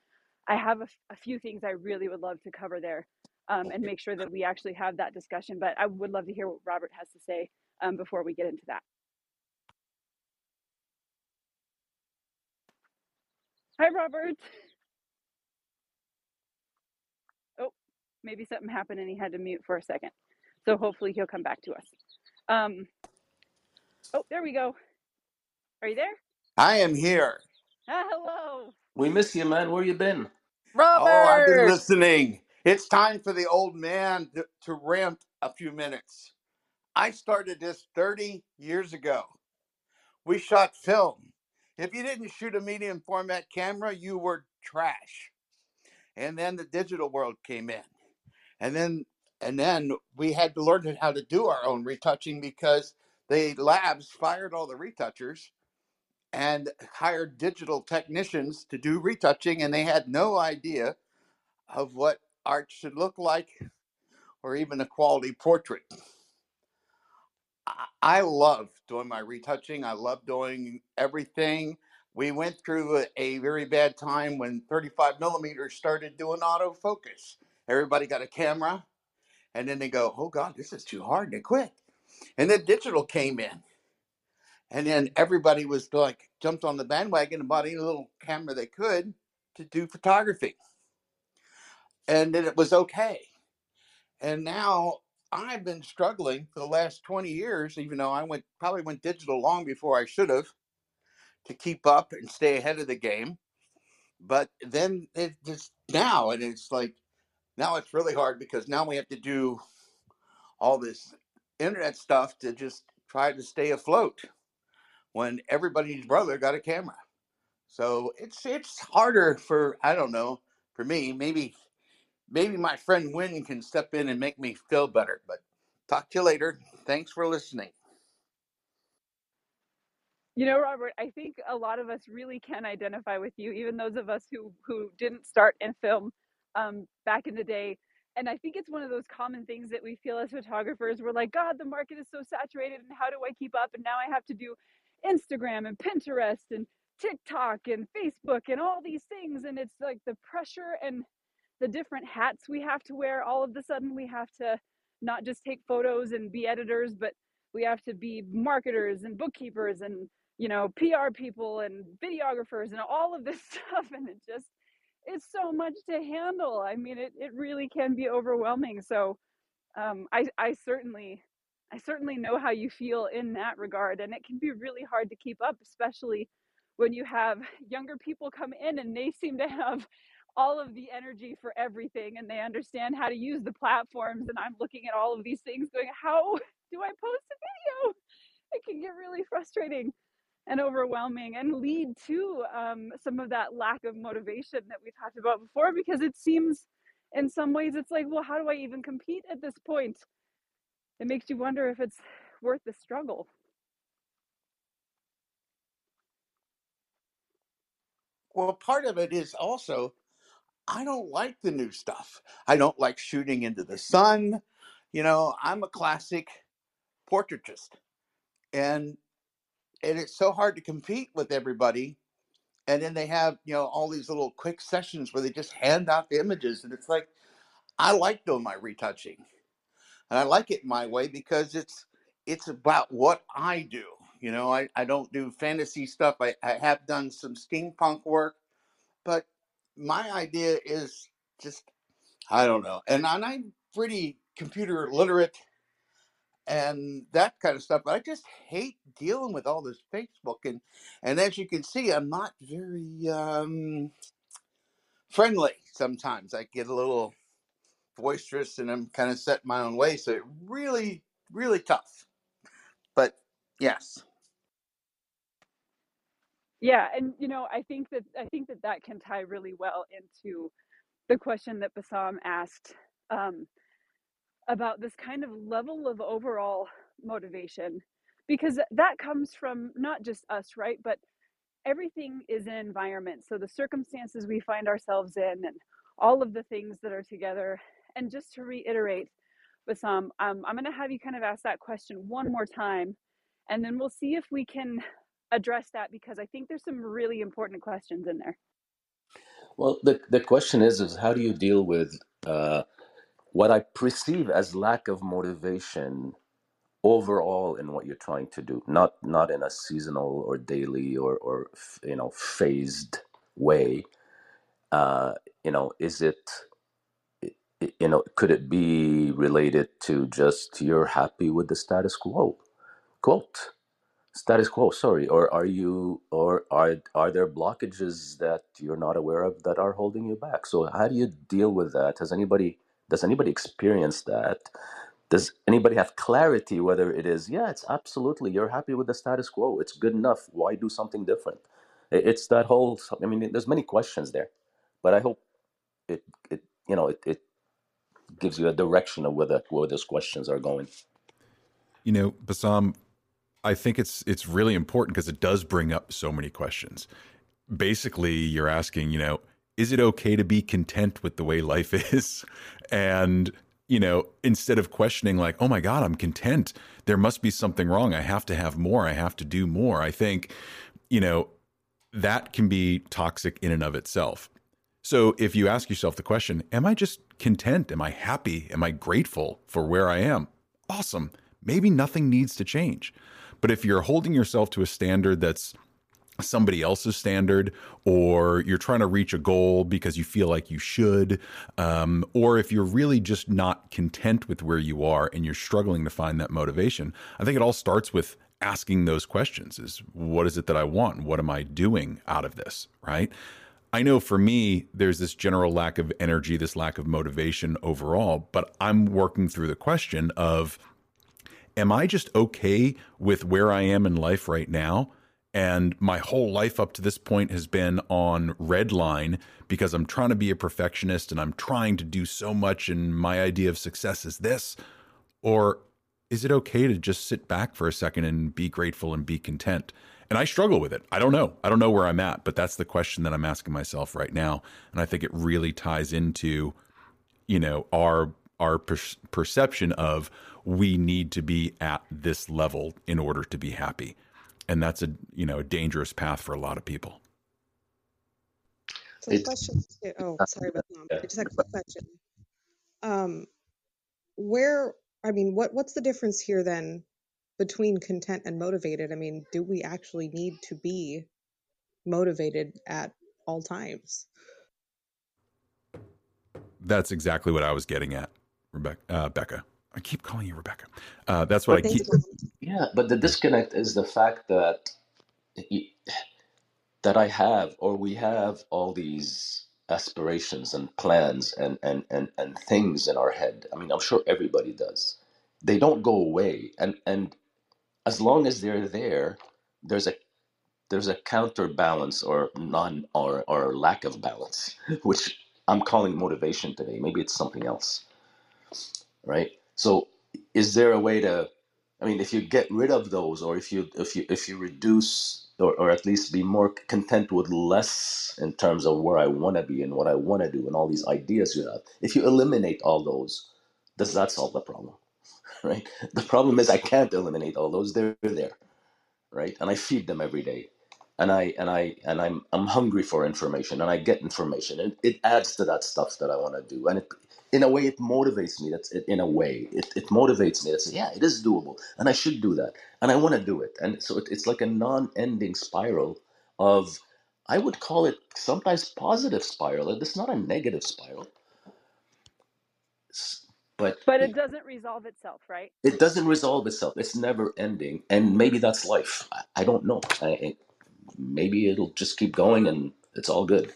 I have a, a few things I really would love to cover there um, and make sure that we actually have that discussion. But I would love to hear what Robert has to say um, before we get into that. Hi, Robert. Oh, maybe something happened and he had to mute for a second. So hopefully he'll come back to us. Um, oh, there we go. Are you there? I am here. Ah, hello. We miss you, man. Where you been? Oh, I've been Robert! listening. It's time for the old man to, to rant a few minutes. I started this 30 years ago. We shot film. If you didn't shoot a medium format camera, you were trash. And then the digital world came in. And then and then we had to learn how to do our own retouching because the labs fired all the retouchers and hired digital technicians to do retouching and they had no idea of what art should look like or even a quality portrait. I love doing my retouching. I love doing everything. We went through a, very bad time when 35 millimeters started doing autofocus. Everybody got a camera and then they go, oh God, this is too hard. And they quit. And then digital came in. And then everybody was like, jumped on the bandwagon and bought any little camera they could to do photography. And then it was okay. And now I've been struggling for the last 20 years, even though I went probably went digital long before I should have to keep up and stay ahead of the game. But then it just now, and it's like now it's really hard because now we have to do all this internet stuff to just try to stay afloat when everybody's brother got a camera. So it's it's harder for I don't know for me maybe maybe my friend Wynn can step in and make me feel better. But talk to you later. Thanks for listening. You know, Robert, I think a lot of us really can identify with you, even those of us who who didn't start in film um, back in the day. And I think it's one of those common things that we feel as photographers. We're like, God, the market is so saturated, and how do I keep up? And now I have to do Instagram and Pinterest and TikTok and Facebook and all these things. And it's like the pressure and the different hats we have to wear. All of a sudden, we have to not just take photos and be editors, but we have to be marketers and bookkeepers and you know, PR people and videographers and all of this stuff. And it just, it's so much to handle. I mean, it, it really can be overwhelming. So um, I, I certainly, I certainly know how you feel in that regard. And it can be really hard to keep up, especially when you have younger people come in and they seem to have all of the energy for everything and they understand how to use the platforms. And I'm looking at all of these things going, how do I post a video? It can get really frustrating and overwhelming and lead to um, some of that lack of motivation that we talked about before because it seems in some ways it's like well how do i even compete at this point? It makes you wonder if it's worth the struggle. Well part of it is also i don't like the new stuff. I don't like shooting into the sun. You know i'm a classic portraitist. And and it's so hard to compete with everybody. And then they have you know all these little quick sessions where they just hand out the images, and it's like I like doing my retouching, and I like it my way because it's it's about what I do. You know, I, I don't do fantasy stuff. I, I have done some steampunk work, but my idea is just I don't know. And, and I'm pretty computer literate and that kind of stuff. But I just hate dealing with all this Facebook and and as you can see, I'm not very um, friendly. Sometimes I get a little boisterous and I'm kind of set my own way. So it really, really tough. But yes, Yeah, and you know, I think that I think that that can tie really well into the question that Bassam asked um, about this kind of level of overall motivation, because that comes from not just us, right? But everything is an environment. So the circumstances we find ourselves in, and all of the things that are together. And just to reiterate, Bassam, um, I'm going to have you kind of ask that question one more time, and then we'll see if we can address that because I think there's some really important questions in there. Well, the the question is is how do you deal with uh, what I perceive as lack of motivation overall in what you're trying to do, not not in a seasonal or daily or or you know phased way. Uh, you know, is it you know could it be related to just you're happy with the status quo? Quote. Status quo, sorry, or are you, or are are there blockages that you're not aware of that are holding you back? So how do you deal with that? Has anybody, does anybody experience that? Does anybody have clarity whether it is, yeah, it's absolutely, you're happy with the status quo, it's good enough, why do something different? It's that whole, I mean, there's many questions there, but I hope it, it you know, it, it gives you a direction of where, where those questions are going. You know, Bassam, I think it's it's really important because it does bring up so many questions. Basically, you're asking, you know, is it okay to be content with the way life is? And you know, instead of questioning like, "Oh my god, I'm content. There must be something wrong. I have to have more. I have to do more." I think, you know, that can be toxic in and of itself. So if you ask yourself the question, am I just content? Am I happy? Am I grateful for where I am? Awesome. Maybe nothing needs to change. But if you're holding yourself to a standard that's somebody else's standard, or you're trying to reach a goal because you feel like you should, um, or if you're really just not content with where you are and you're struggling to find that motivation, I think it all starts with asking those questions is what is it that I want? What am I doing out of this? Right. I know for me, there's this general lack of energy, this lack of motivation overall, but I'm working through the question of am I just okay with where I am in life right now? And my whole life up to this point has been on red line because I'm trying to be a perfectionist and I'm trying to do so much. And my idea of success is this. Or is it okay to just sit back for a second and be grateful and be content? And I struggle with it. I don't know. I don't know where I'm at, but that's the question that I'm asking myself right now. And I think it really ties into, you know, our our per- perception of we need to be at this level in order to be happy and that's a you know a dangerous path for a lot of people So the It, question, oh, sorry about that. I just had a quick question. Um, where, I mean, what what's the difference here then between content and motivated? I mean, do we actually need to be motivated at all times? that's exactly what i was getting at rebecca uh, Bekka i keep calling you rebecca uh, that's what Well, i keep yeah, but the disconnect is the fact that that I have or we have all these aspirations and plans and, and, and, and things in our head. I mean, I'm sure everybody does. They don't go away. And and as long as they're there, there's a there's a counterbalance or non or, or lack of balance, which I'm calling motivation today. Maybe it's something else, right? So is there a way to I mean, if you get rid of those, or if you if you if you reduce or, or at least be more content with less in terms of where I want to be and what I want to do and all these ideas you have. If you eliminate all those, does that solve the problem? Right? The problem is I can't eliminate all those. They're there right? And I feed them every day, and I and I and I'm I'm hungry for information, and I get information, and it adds to that stuff that I want to do, and it, in a way, it motivates me. That's it, in a way, it, it motivates me. It's yeah, it is doable, and I should do that, and I want to do it, and so it, it's like a non-ending spiral of. I would call it sometimes positive spiral. It's not a negative spiral, s- but But it doesn't resolve itself, right? it doesn't resolve itself. It's never ending, and maybe that's life. I, I don't know. I, maybe it'll just keep going and it's all good.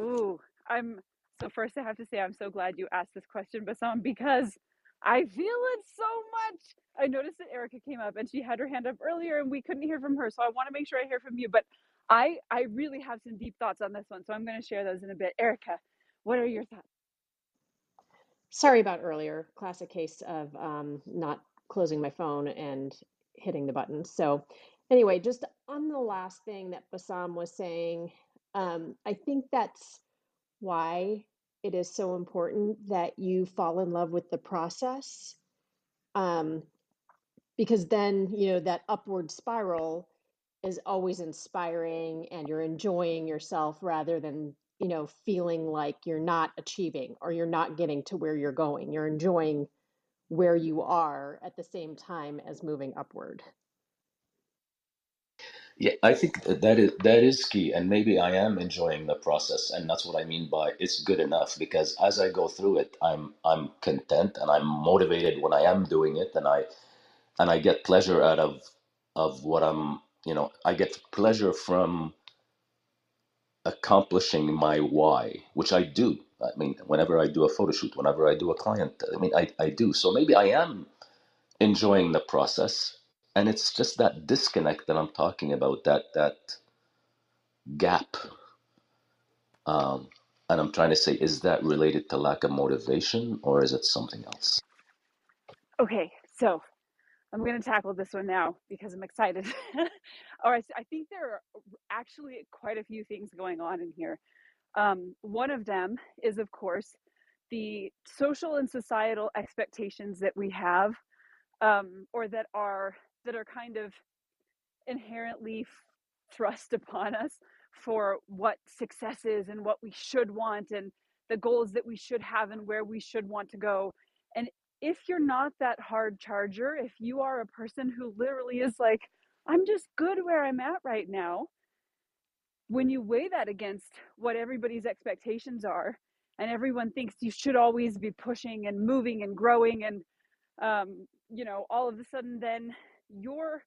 Ooh, I'm so first I have to say I'm so glad you asked this question, Bassam, because I feel it so much. I noticed that Erica came up and she had her hand up earlier and we couldn't hear from her. So I want to make sure I hear from you. But I I really have some deep thoughts on this one. So I'm going to share those in a bit. Erica, what are your thoughts? Sorry about earlier. Classic case of um, not closing my phone and hitting the button. So, anyway, just on the last thing that Bassam was saying, um, I think that's why it is so important that you fall in love with the process. Um, because then, you know, that upward spiral is always inspiring and you're enjoying yourself rather than, you know, feeling like you're not achieving or you're not getting to where you're going. You're enjoying where you are at the same time as moving upward. Yeah, I think that is that is key, and maybe I am enjoying the process, and that's what I mean by it's good enough. Because as I go through it, I'm I'm content and I'm motivated when I am doing it, and I and I get pleasure out of of what I'm. You know, I get pleasure from accomplishing my why, which I do. I mean, whenever I do a photo shoot, whenever I do a client, I mean, I, I do. So maybe I am enjoying the process and it's just that disconnect that i'm talking about that that gap um, and i'm trying to say is that related to lack of motivation or is it something else Okay, so I'm going to tackle this one now because I'm excited. All right, I think there are actually quite a few things going on in here. Um, one of them is, of course, the social and societal expectations that we have, um, or that are that are kind of inherently thrust upon us for what success is and what we should want and the goals that we should have and where we should want to go. And if you're not that hard charger, if you are a person who literally is like, I'm just good where I'm at right now, when you weigh that against what everybody's expectations are, and everyone thinks you should always be pushing and moving and growing and um, you know, all of a sudden then your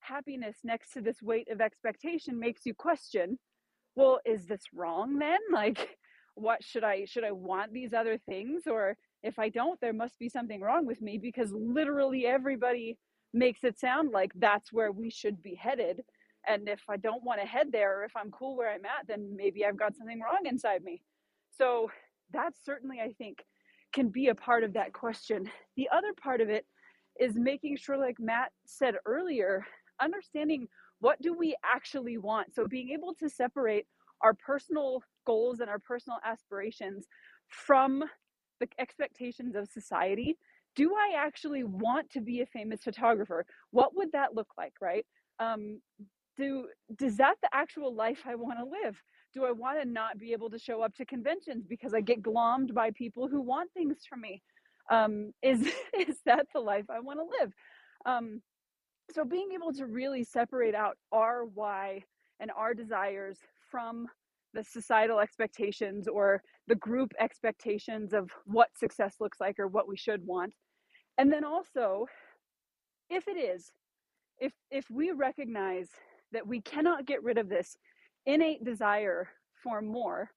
happiness next to this weight of expectation makes you question, well, is this wrong then? Like, what should I should I want these other things or if I don't, there must be something wrong with me because literally everybody makes it sound like that's where we should be headed. And if I don't want to head there or if I'm cool where I'm at, then maybe I've got something wrong inside me. So that's certainly I think can be a part of that question. The other part of it is making sure, like Matt said earlier, understanding what do we actually want. So being able to separate our personal goals and our personal aspirations from the expectations of society. Do I actually want to be a famous photographer? What would that look like, right? Um, do does that the actual life I want to live? Do I want to not be able to show up to conventions because I get glommed by people who want things from me? Um, is is that the life I want to live? Um, so being able to really separate out our why and our desires from the societal expectations or the group expectations of what success looks like or what we should want and then also if it is if if we recognize that we cannot get rid of this innate desire for more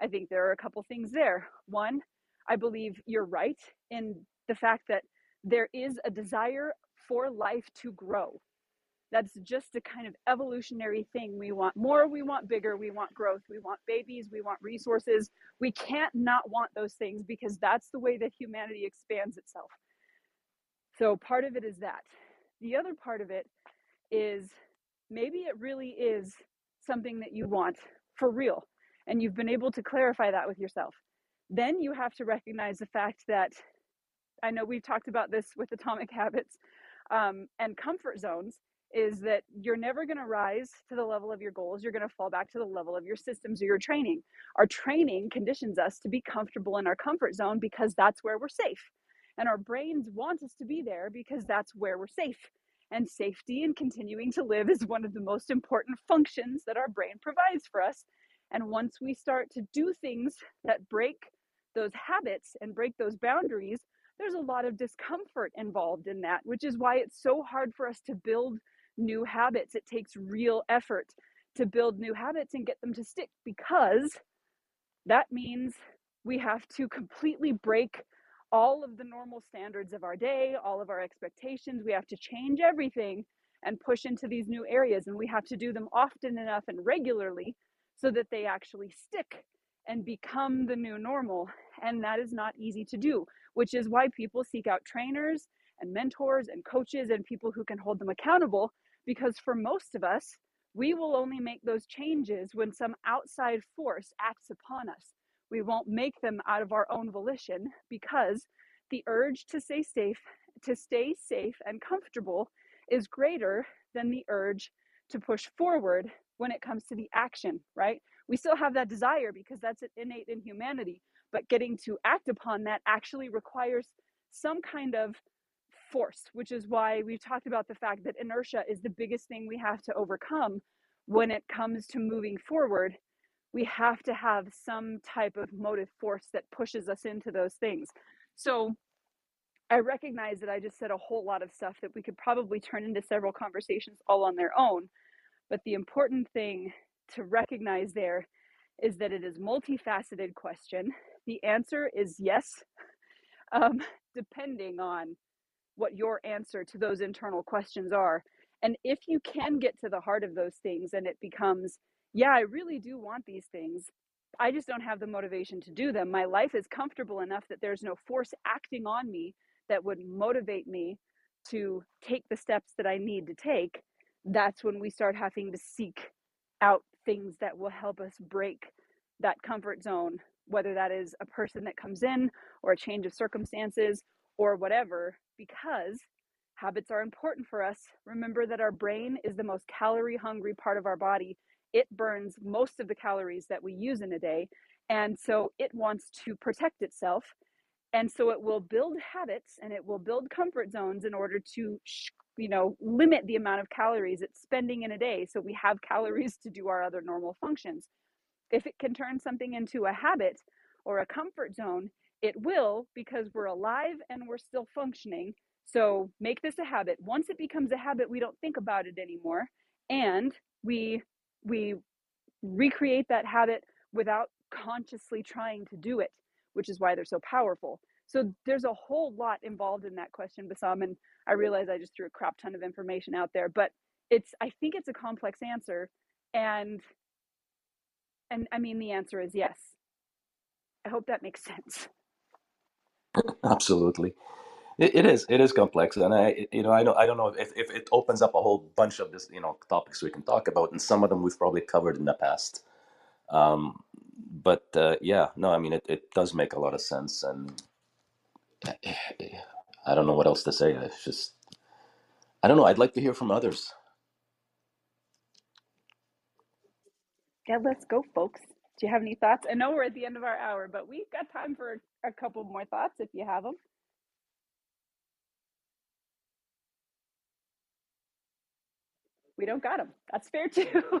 i think there are a couple things there one i believe you're right in the fact that there is a desire for life to grow. That's just a kind of evolutionary thing we want. More we want bigger we want growth. We want babies we want resources. We can't not want those things because that's the way that humanity expands itself. So part of it is that. The other part of it is maybe it really is something that you want for real and you've been able to clarify that with yourself then you have to recognize the fact that i know we've talked about this with atomic habits um, and comfort zones is that you're never going to rise to the level of your goals you're going to fall back to the level of your systems or your training our training conditions us to be comfortable in our comfort zone because that's where we're safe and our brains want us to be there because that's where we're safe and safety and continuing to live is one of the most important functions that our brain provides for us. And once we start to do things that break those habits and break those boundaries, there's a lot of discomfort involved in that, which is why it's so hard for us to build new habits. It takes real effort to build new habits and get them to stick because that means we have to completely break all of the normal standards of our day, all of our expectations. We have to change everything and push into these new areas. And we have to do them often enough and regularly so that they actually stick and become the new normal. And that is not easy to do, which is why people seek out trainers and mentors and coaches and people who can hold them accountable. Because for most of us, we will only make those changes when some outside force acts upon us. We won't make them out of our own volition because the urge to stay safe, to stay safe and comfortable is greater than the urge to push forward when it comes to the action, right? We still have that desire because that's innate in humanity, but getting to act upon that actually requires some kind of force, which is why we've talked about the fact that inertia is the biggest thing we have to overcome when it comes to moving forward we have to have some type of motive force that pushes us into those things. So I recognize that I just said a whole lot of stuff that we could probably turn into several conversations all on their own. But the important thing to recognize there is that it is multifaceted question. The answer is yes, um, depending on what your answer to those internal questions are. And if you can get to the heart of those things and it becomes yeah, I really do want these things. I just don't have the motivation to do them. My life is comfortable enough that there's no force acting on me that would motivate me to take the steps that I need to take. That's when we start having to seek out things that will help us break that comfort zone, whether that is a person that comes in or a change of circumstances or whatever, because habits are important for us. Remember that our brain is the most calorie hungry part of our body it burns most of the calories that we use in a day. And so it wants to protect itself. And so it will build habits and it will build comfort zones in order to, you know, limit the amount of calories it's spending in a day. So we have calories to do our other normal functions. If it can turn something into a habit or a comfort zone, it will because we're alive and we're still functioning. So make this a habit. Once it becomes a habit, we don't think about it anymore. And we we recreate that habit without consciously trying to do it, which is why they're so powerful. So there's a whole lot involved in that question, Bassam, and I realize I just threw a crap ton of information out there, but it's I think it's a complex answer, and and I mean the answer is yes. I hope that makes sense. Absolutely. It, it is. It is complex, and I, you know, I don't, I don't know if, if it opens up a whole bunch of this, you know, topics we can talk about, and some of them we've probably covered in the past. Um, but uh, yeah, no, I mean, it, it does make a lot of sense, and I don't know what else to say. It's just, I don't know. I'd like to hear from others. Yeah, let's go, folks. Do you have any thoughts? I know we're at the end of our hour, but we've got time for a couple more thoughts if you have them. we don't got them. That's fair too.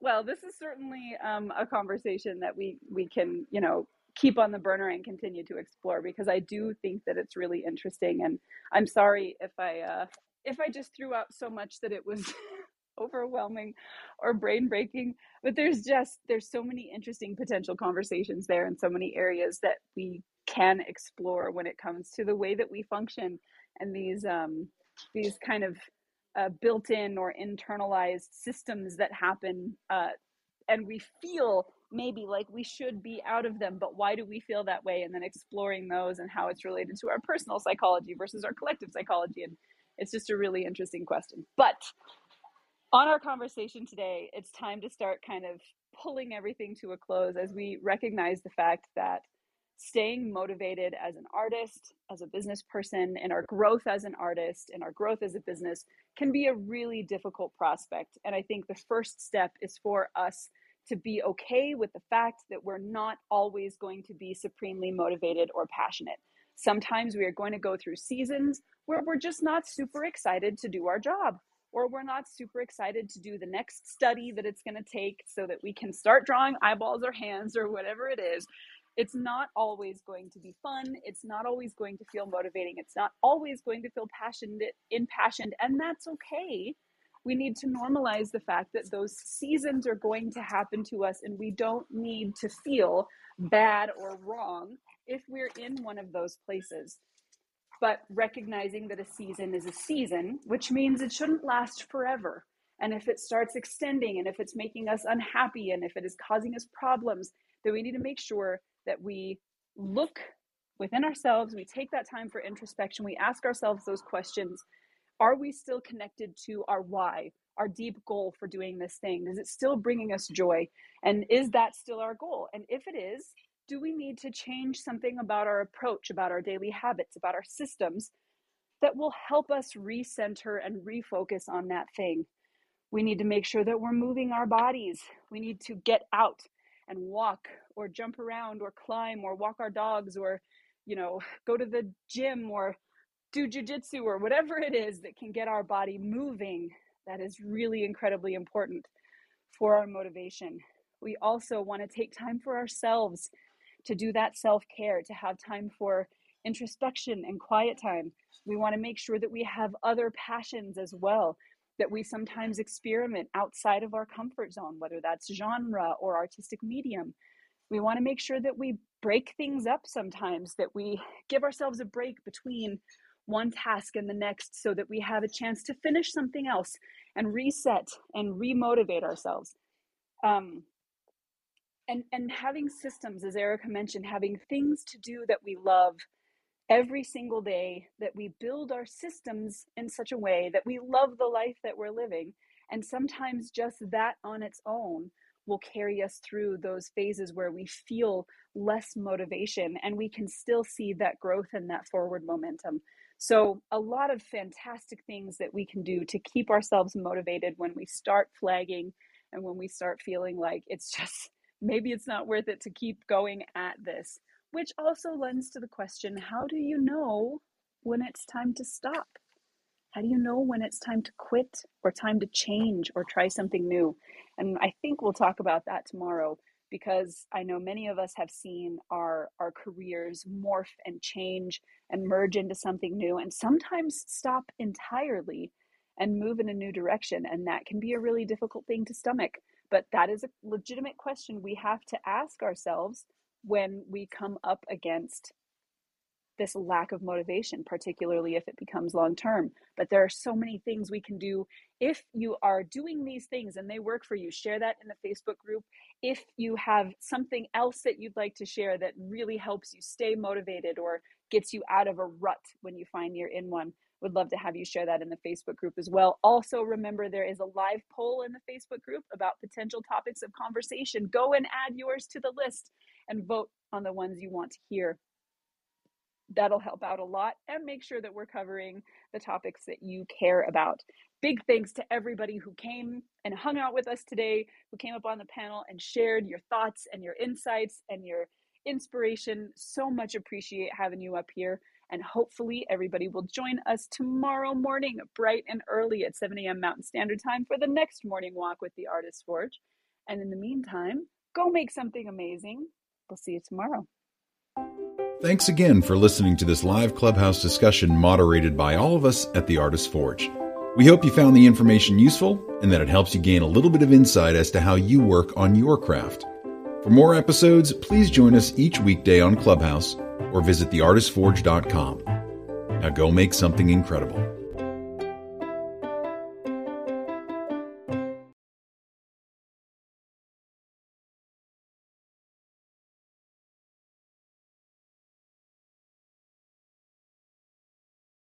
well, this is certainly um, a conversation that we we can you know keep on the burner and continue to explore because I do think that it's really interesting. And I'm sorry if I uh, if I just threw out so much that it was overwhelming or brain breaking but there's just there's so many interesting potential conversations there and so many areas that we can explore when it comes to the way that we function and these um these kind of uh, built-in or internalized systems that happen uh, and we feel maybe like we should be out of them but why do we feel that way? And then exploring those and how it's related to our personal psychology versus our collective psychology. And it's just a really interesting question. But on our conversation today, it's time to start kind of pulling everything to a close as we recognize the fact that staying motivated as an artist, as a business person, and our growth as an artist and our growth as a business can be a really difficult prospect. And I think the first step is for us to be okay with the fact that we're not always going to be supremely motivated or passionate. Sometimes we are going to go through seasons where we're just not super excited to do our job or we're not super excited to do the next study that it's going to take so that we can start drawing eyeballs or hands or whatever it is. It's not always going to be fun. It's not always going to feel motivating. It's not always going to feel passionate, impassioned, and that's okay. We need to normalize the fact that those seasons are going to happen to us, and we don't need to feel bad or wrong if we're in one of those places but recognizing that a season is a season, which means it shouldn't last forever. And if it starts extending and if it's making us unhappy and if it is causing us problems, then we need to make sure that we look within ourselves, we take that time for introspection, we ask ourselves those questions. Are we still connected to our why, our deep goal for doing this thing? Is it still bringing us joy? And is that still our goal? And if it is, do we need to change something about our approach, about our daily habits, about our systems that will help us recenter and refocus on that thing? We need to make sure that we're moving our bodies. We need to get out and walk or jump around or climb or walk our dogs or, you know, go to the gym or do jujitsu or whatever it is that can get our body moving. That is really incredibly important for our motivation. We also want to take time for ourselves to do that self care, to have time for introspection and quiet time. We want to make sure that we have other passions as well, that we sometimes experiment outside of our comfort zone, whether that's genre or artistic medium. We want to make sure that we break things up sometimes, that we give ourselves a break between one task and the next so that we have a chance to finish something else and reset and remotivate ourselves. Um, and and having systems as erica mentioned having things to do that we love every single day that we build our systems in such a way that we love the life that we're living and sometimes just that on its own will carry us through those phases where we feel less motivation and we can still see that growth and that forward momentum. So, a lot of fantastic things that we can do to keep ourselves motivated when we start flagging and when we start feeling like it's just maybe it's not worth it to keep going at this, which also lends to the question how do you know when it's time to stop? How do you know when it's time to quit or time to change or try something new? And I think we'll talk about that tomorrow because I know many of us have seen our our careers morph and change and merge into something new and sometimes stop entirely and move in a new direction and that can be a really difficult thing to stomach. But that is a legitimate question we have to ask ourselves when we come up against this lack of motivation, particularly if it becomes long term. But there are so many things we can do. If you are doing these things and they work for you, share that in the Facebook group. If you have something else that you'd like to share that really helps you stay motivated or gets you out of a rut when you find you're in one, would love to have you share that in the Facebook group as well. Also, remember there is a live poll in the Facebook group about potential topics of conversation. Go and add yours to the list and vote on the ones you want to hear. That'll help out a lot and make sure that we're covering the topics that you care about. Big thanks to everybody who came and hung out with us today, who came up on the panel and shared your thoughts and your insights and your inspiration. So much appreciate having you up here. And hopefully, everybody will join us tomorrow morning, bright and early at 7 a.m. Mountain Standard Time for the next morning walk with the Artist Forge. And in the meantime, go make something amazing. We'll see you tomorrow. Thanks again for listening to this live clubhouse discussion moderated by all of us at the Artist Forge. We hope you found the information useful and that it helps you gain a little bit of insight as to how you work on your craft. For more episodes, please join us each weekday on Clubhouse or visit theartistforge.com. Now go make something incredible.